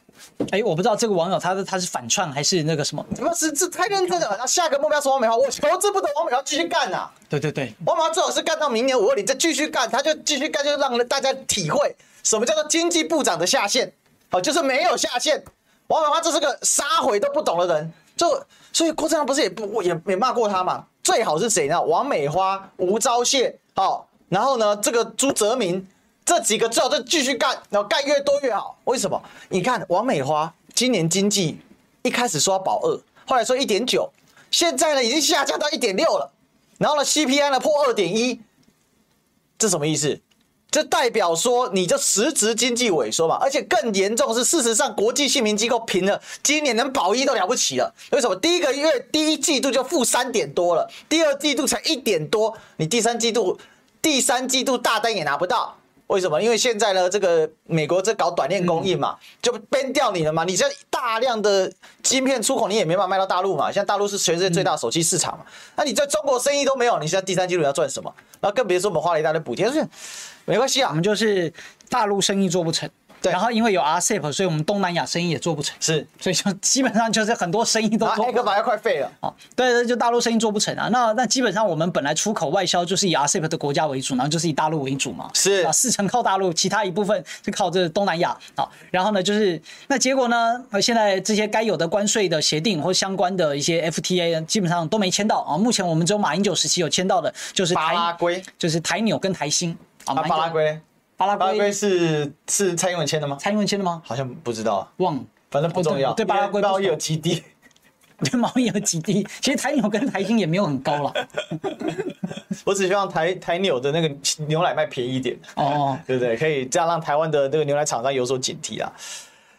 哎，我不知道这个网友他他是反串还是那个什么？怎么是这太认真了？那下一个目标是王美花，我求之不得，王美花继续干呐。对对对，王美花最好是干到明年五二零再继续干，他就继续干，就让大家体会。什么叫做经济部长的下线？好，就是没有下线。王美花这是个杀回都不懂的人，就所以郭正亮不是也不也也骂过他嘛？最好是谁呢？王美花、吴钊燮，好，然后呢，这个朱泽民这几个最好就继续干，然后干越多越好。为什么？你看王美花今年经济一开始说保二，后来说一点九，现在呢已经下降到一点六了，然后呢 CPI 呢破二点一，这什么意思？这代表说，你就实质经济萎缩嘛，而且更严重是，事实上国际信评机构评了，今年能保一都了不起了。为什么？第一个月第一季度就负三点多了，第二季度才一点多，你第三季度第三季度大单也拿不到。为什么？因为现在呢，这个美国在搞短链供应嘛，就 ban 掉你了嘛。你这大量的晶片出口，你也没办法卖到大陆嘛。现在大陆是全世界最大的手机市场嘛，那你在中国生意都没有，你现在第三季度要赚什么？然后更别说我们花了一大堆补贴，是没关系啊，我们就是大陆生意做不成。对，然后因为有 RCEP，所以我们东南亚生意也做不成，是，所以就基本上就是很多生意都做不成。黑格巴要快废了。哦，对对，就大陆生意做不成啊。那那基本上我们本来出口外销就是以 RCEP 的国家为主，然后就是以大陆为主嘛。是啊，四成靠大陆，其他一部分是靠这东南亚。好，然后呢，就是那结果呢，现在这些该有的关税的协定或相关的一些 FTA 基本上都没签到啊。目前我们只有马英九时期有签到的，就是台巴拉圭，就是台纽跟台新啊。巴拉圭。巴拉圭是是蔡英文签的吗？蔡英文签的吗？好像不知道，忘了，反正不重要。对巴拉圭贸易有基地，对贸易有基地。其实台纽跟台新也没有很高了。我只希望台台纽的那个牛奶卖便宜一点哦，对不对？可以这样让台湾的这个牛奶厂商有所警惕啊。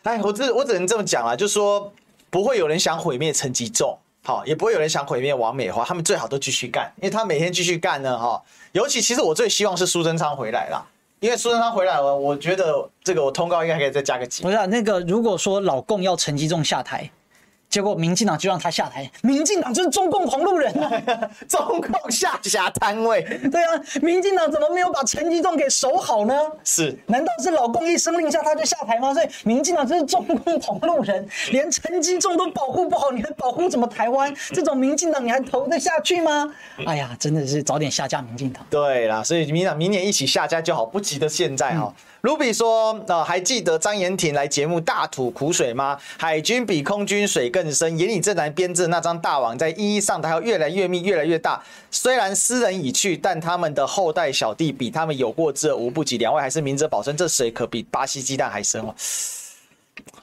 哎，我只我只能这么讲啊，就是说不会有人想毁灭陈吉仲，好，也不会有人想毁灭王美花，他们最好都继续干，因为他每天继续干呢，哈。尤其其实我最希望是苏贞昌回来啦。因为苏贞昌回来了，我觉得这个我通告应该可以再加个几。不是啊，那个如果说老共要陈吉仲下台。结果民进党就让他下台，民进党就是中共同路人啊，中共下辖单位。对啊，民进党怎么没有把陈吉仲给守好呢？是，难道是老共一声令下他就下台吗？所以民进党就是中共同路人，连陈吉仲都保护不好，你还保护什么台湾？这种民进党你还投得下去吗？哎呀，真的是早点下架民进党。对啦，所以民进党明年一起下架就好，不急得现在哈、喔。嗯卢比说：“呃，还记得张延廷来节目大吐苦水吗？海军比空军水更深，眼里正南编织的那张大网在一一上台后越来越密，越来越大。虽然斯人已去，但他们的后代小弟比他们有过之而无不及。两位还是明哲保身，这水可比巴西鸡蛋还深哦。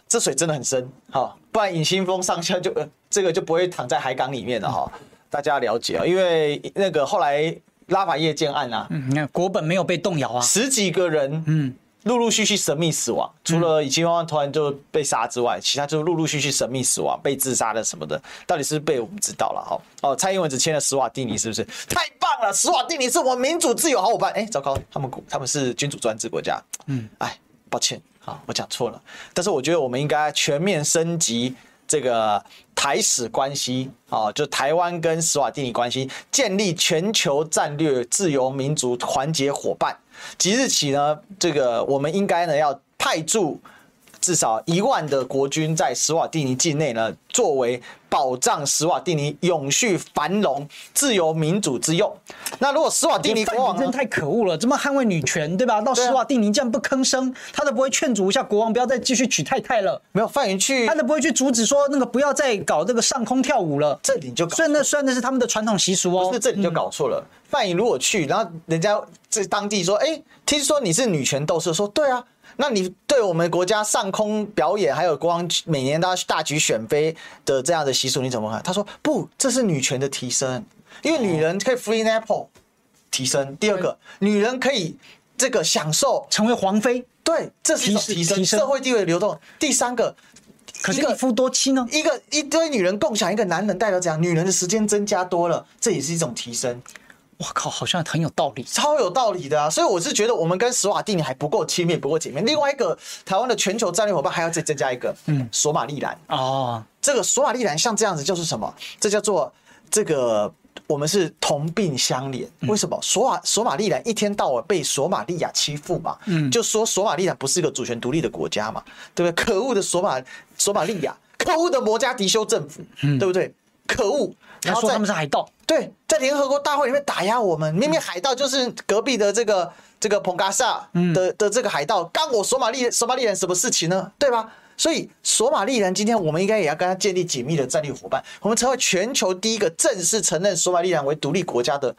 这水真的很深，好，不然尹新峰上校就呃，这个就不会躺在海港里面了哈。大家了解啊，因为那个后来拉法叶建案啊，嗯，你看国本没有被动摇啊，十几个人，嗯。”陆陆续续神秘死亡，除了以前突然就被杀之外，其他就是陆陆续续神秘死亡、被自杀的什么的，到底是是被我们知道了哈？哦，蔡英文只签了史瓦蒂尼，是不是？太棒了，史瓦蒂尼是我们民主自由好伙伴。哎，糟糕，他们他们是君主专制国家。嗯，哎，抱歉，好，我讲错了。但是我觉得我们应该全面升级这个台史关系，啊，就台湾跟史瓦蒂尼关系，建立全球战略自由民主团结伙伴。即日起呢，这个我们应该呢要派驻至少一万的国军在史瓦蒂尼境内呢，作为保障史瓦蒂尼永续繁荣、自由民主之用。那如果史瓦蒂尼国王真太可恶了，这么捍卫女权，对吧？到史瓦蒂尼这样不吭声，他都不会劝阻一下国王不要再继续娶太太了。没有范云去，他都不会去阻止说那个不要再搞这个上空跳舞了。这里就虽然那虽然那是他们的传统习俗哦，不是这里就搞错了。嗯、范云如果去，然后人家在当地说，哎，听说你是女权斗士，说对啊。那你对我们国家上空表演，还有国王每年都要大举选妃的这样的习俗，你怎么看？他说不，这是女权的提升，因为女人可以 free nipple，提升。第二个，女人可以这个享受成为皇妃，对，这是一种提升，社会地位的流动。第三个，可是一夫多妻呢？一个一堆女人共享一个男人，代表讲女人的时间增加多了，这也是一种提升。我靠，好像很有道理，超有道理的啊！所以我是觉得我们跟史瓦蒂尼还不够亲密，不够紧密。另外一个台湾的全球战略伙伴还要再增加一个，嗯，索马利兰哦，这个索马利兰像这样子就是什么？这叫做这个我们是同病相怜。为什么？索瓦索马利兰一天到晚被索马利亚欺负嘛，嗯，就说索马利兰不是一个主权独立的国家嘛，对不对？可恶的索马索马利亚，可恶的摩加迪修政府，嗯，对不对？可恶！然后说他们是海盗，对，在联合国大会里面打压我们。明明海盗就是隔壁的这个这个彭嘎萨的的这个海盗，干我索马利索马利人什么事情呢？对吧？所以索马利人今天我们应该也要跟他建立紧密的战略伙伴，我们成为全球第一个正式承认索马利人为独立国家的。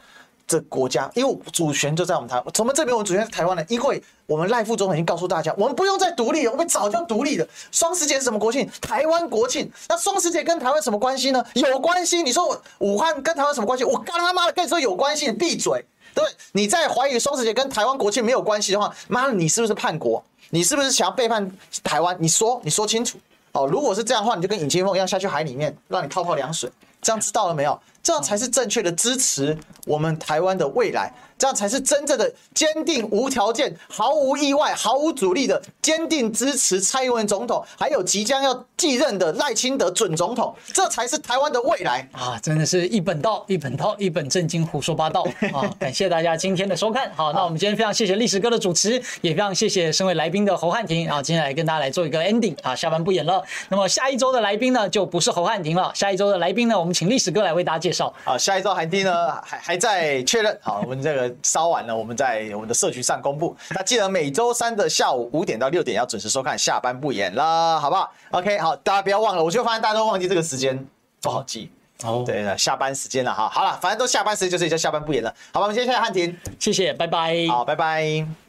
这国家，因为主权就在我们台湾，怎么证明我们主权是台湾呢？因为我们赖副总统已经告诉大家，我们不用再独立了，我们早就独立了。双十节是什么国庆？台湾国庆。那双十节跟台湾什么关系呢？有关系。你说武汉跟台湾什么关系？我干他妈的跟你说有关系，你闭嘴。对，你在怀疑双十节跟台湾国庆没有关系的话，妈的，你是不是叛国？你是不是想要背叛台湾？你说，你说清楚。哦，如果是这样的话，你就跟尹清凤一样下去海里面，让你泡泡凉水。这样知道了没有？这样才是正确的支持我们台湾的未来。这样才是真正的坚定、无条件、毫无意外、毫无阻力的坚定支持蔡英文总统，还有即将要继任的赖清德准总统，这才是台湾的未来啊！真的是一本道，一本道，一本正经胡说八道 啊！感谢大家今天的收看。好，那我们今天非常谢谢历史哥的主持，也非常谢谢身为来宾的侯汉廷啊，今天来跟大家来做一个 ending 啊，下班不演了。那么下一周的来宾呢，就不是侯汉廷了，下一周的来宾呢，我们请历史哥来为大家介绍。好，下一周汉廷呢，还还在确认。好，我们这个。烧完了，我们在我们的社群上公布。那记得每周三的下午五点到六点要准时收看，下班不演了，好不好？OK，好，大家不要忘了。我就发现大家都忘记这个时间，不好记。哦，对了，下班时间了哈。好了，反正都下班时间，就是叫下班不演了。好吧，我们接下来汉庭，谢谢，拜拜。好，拜拜。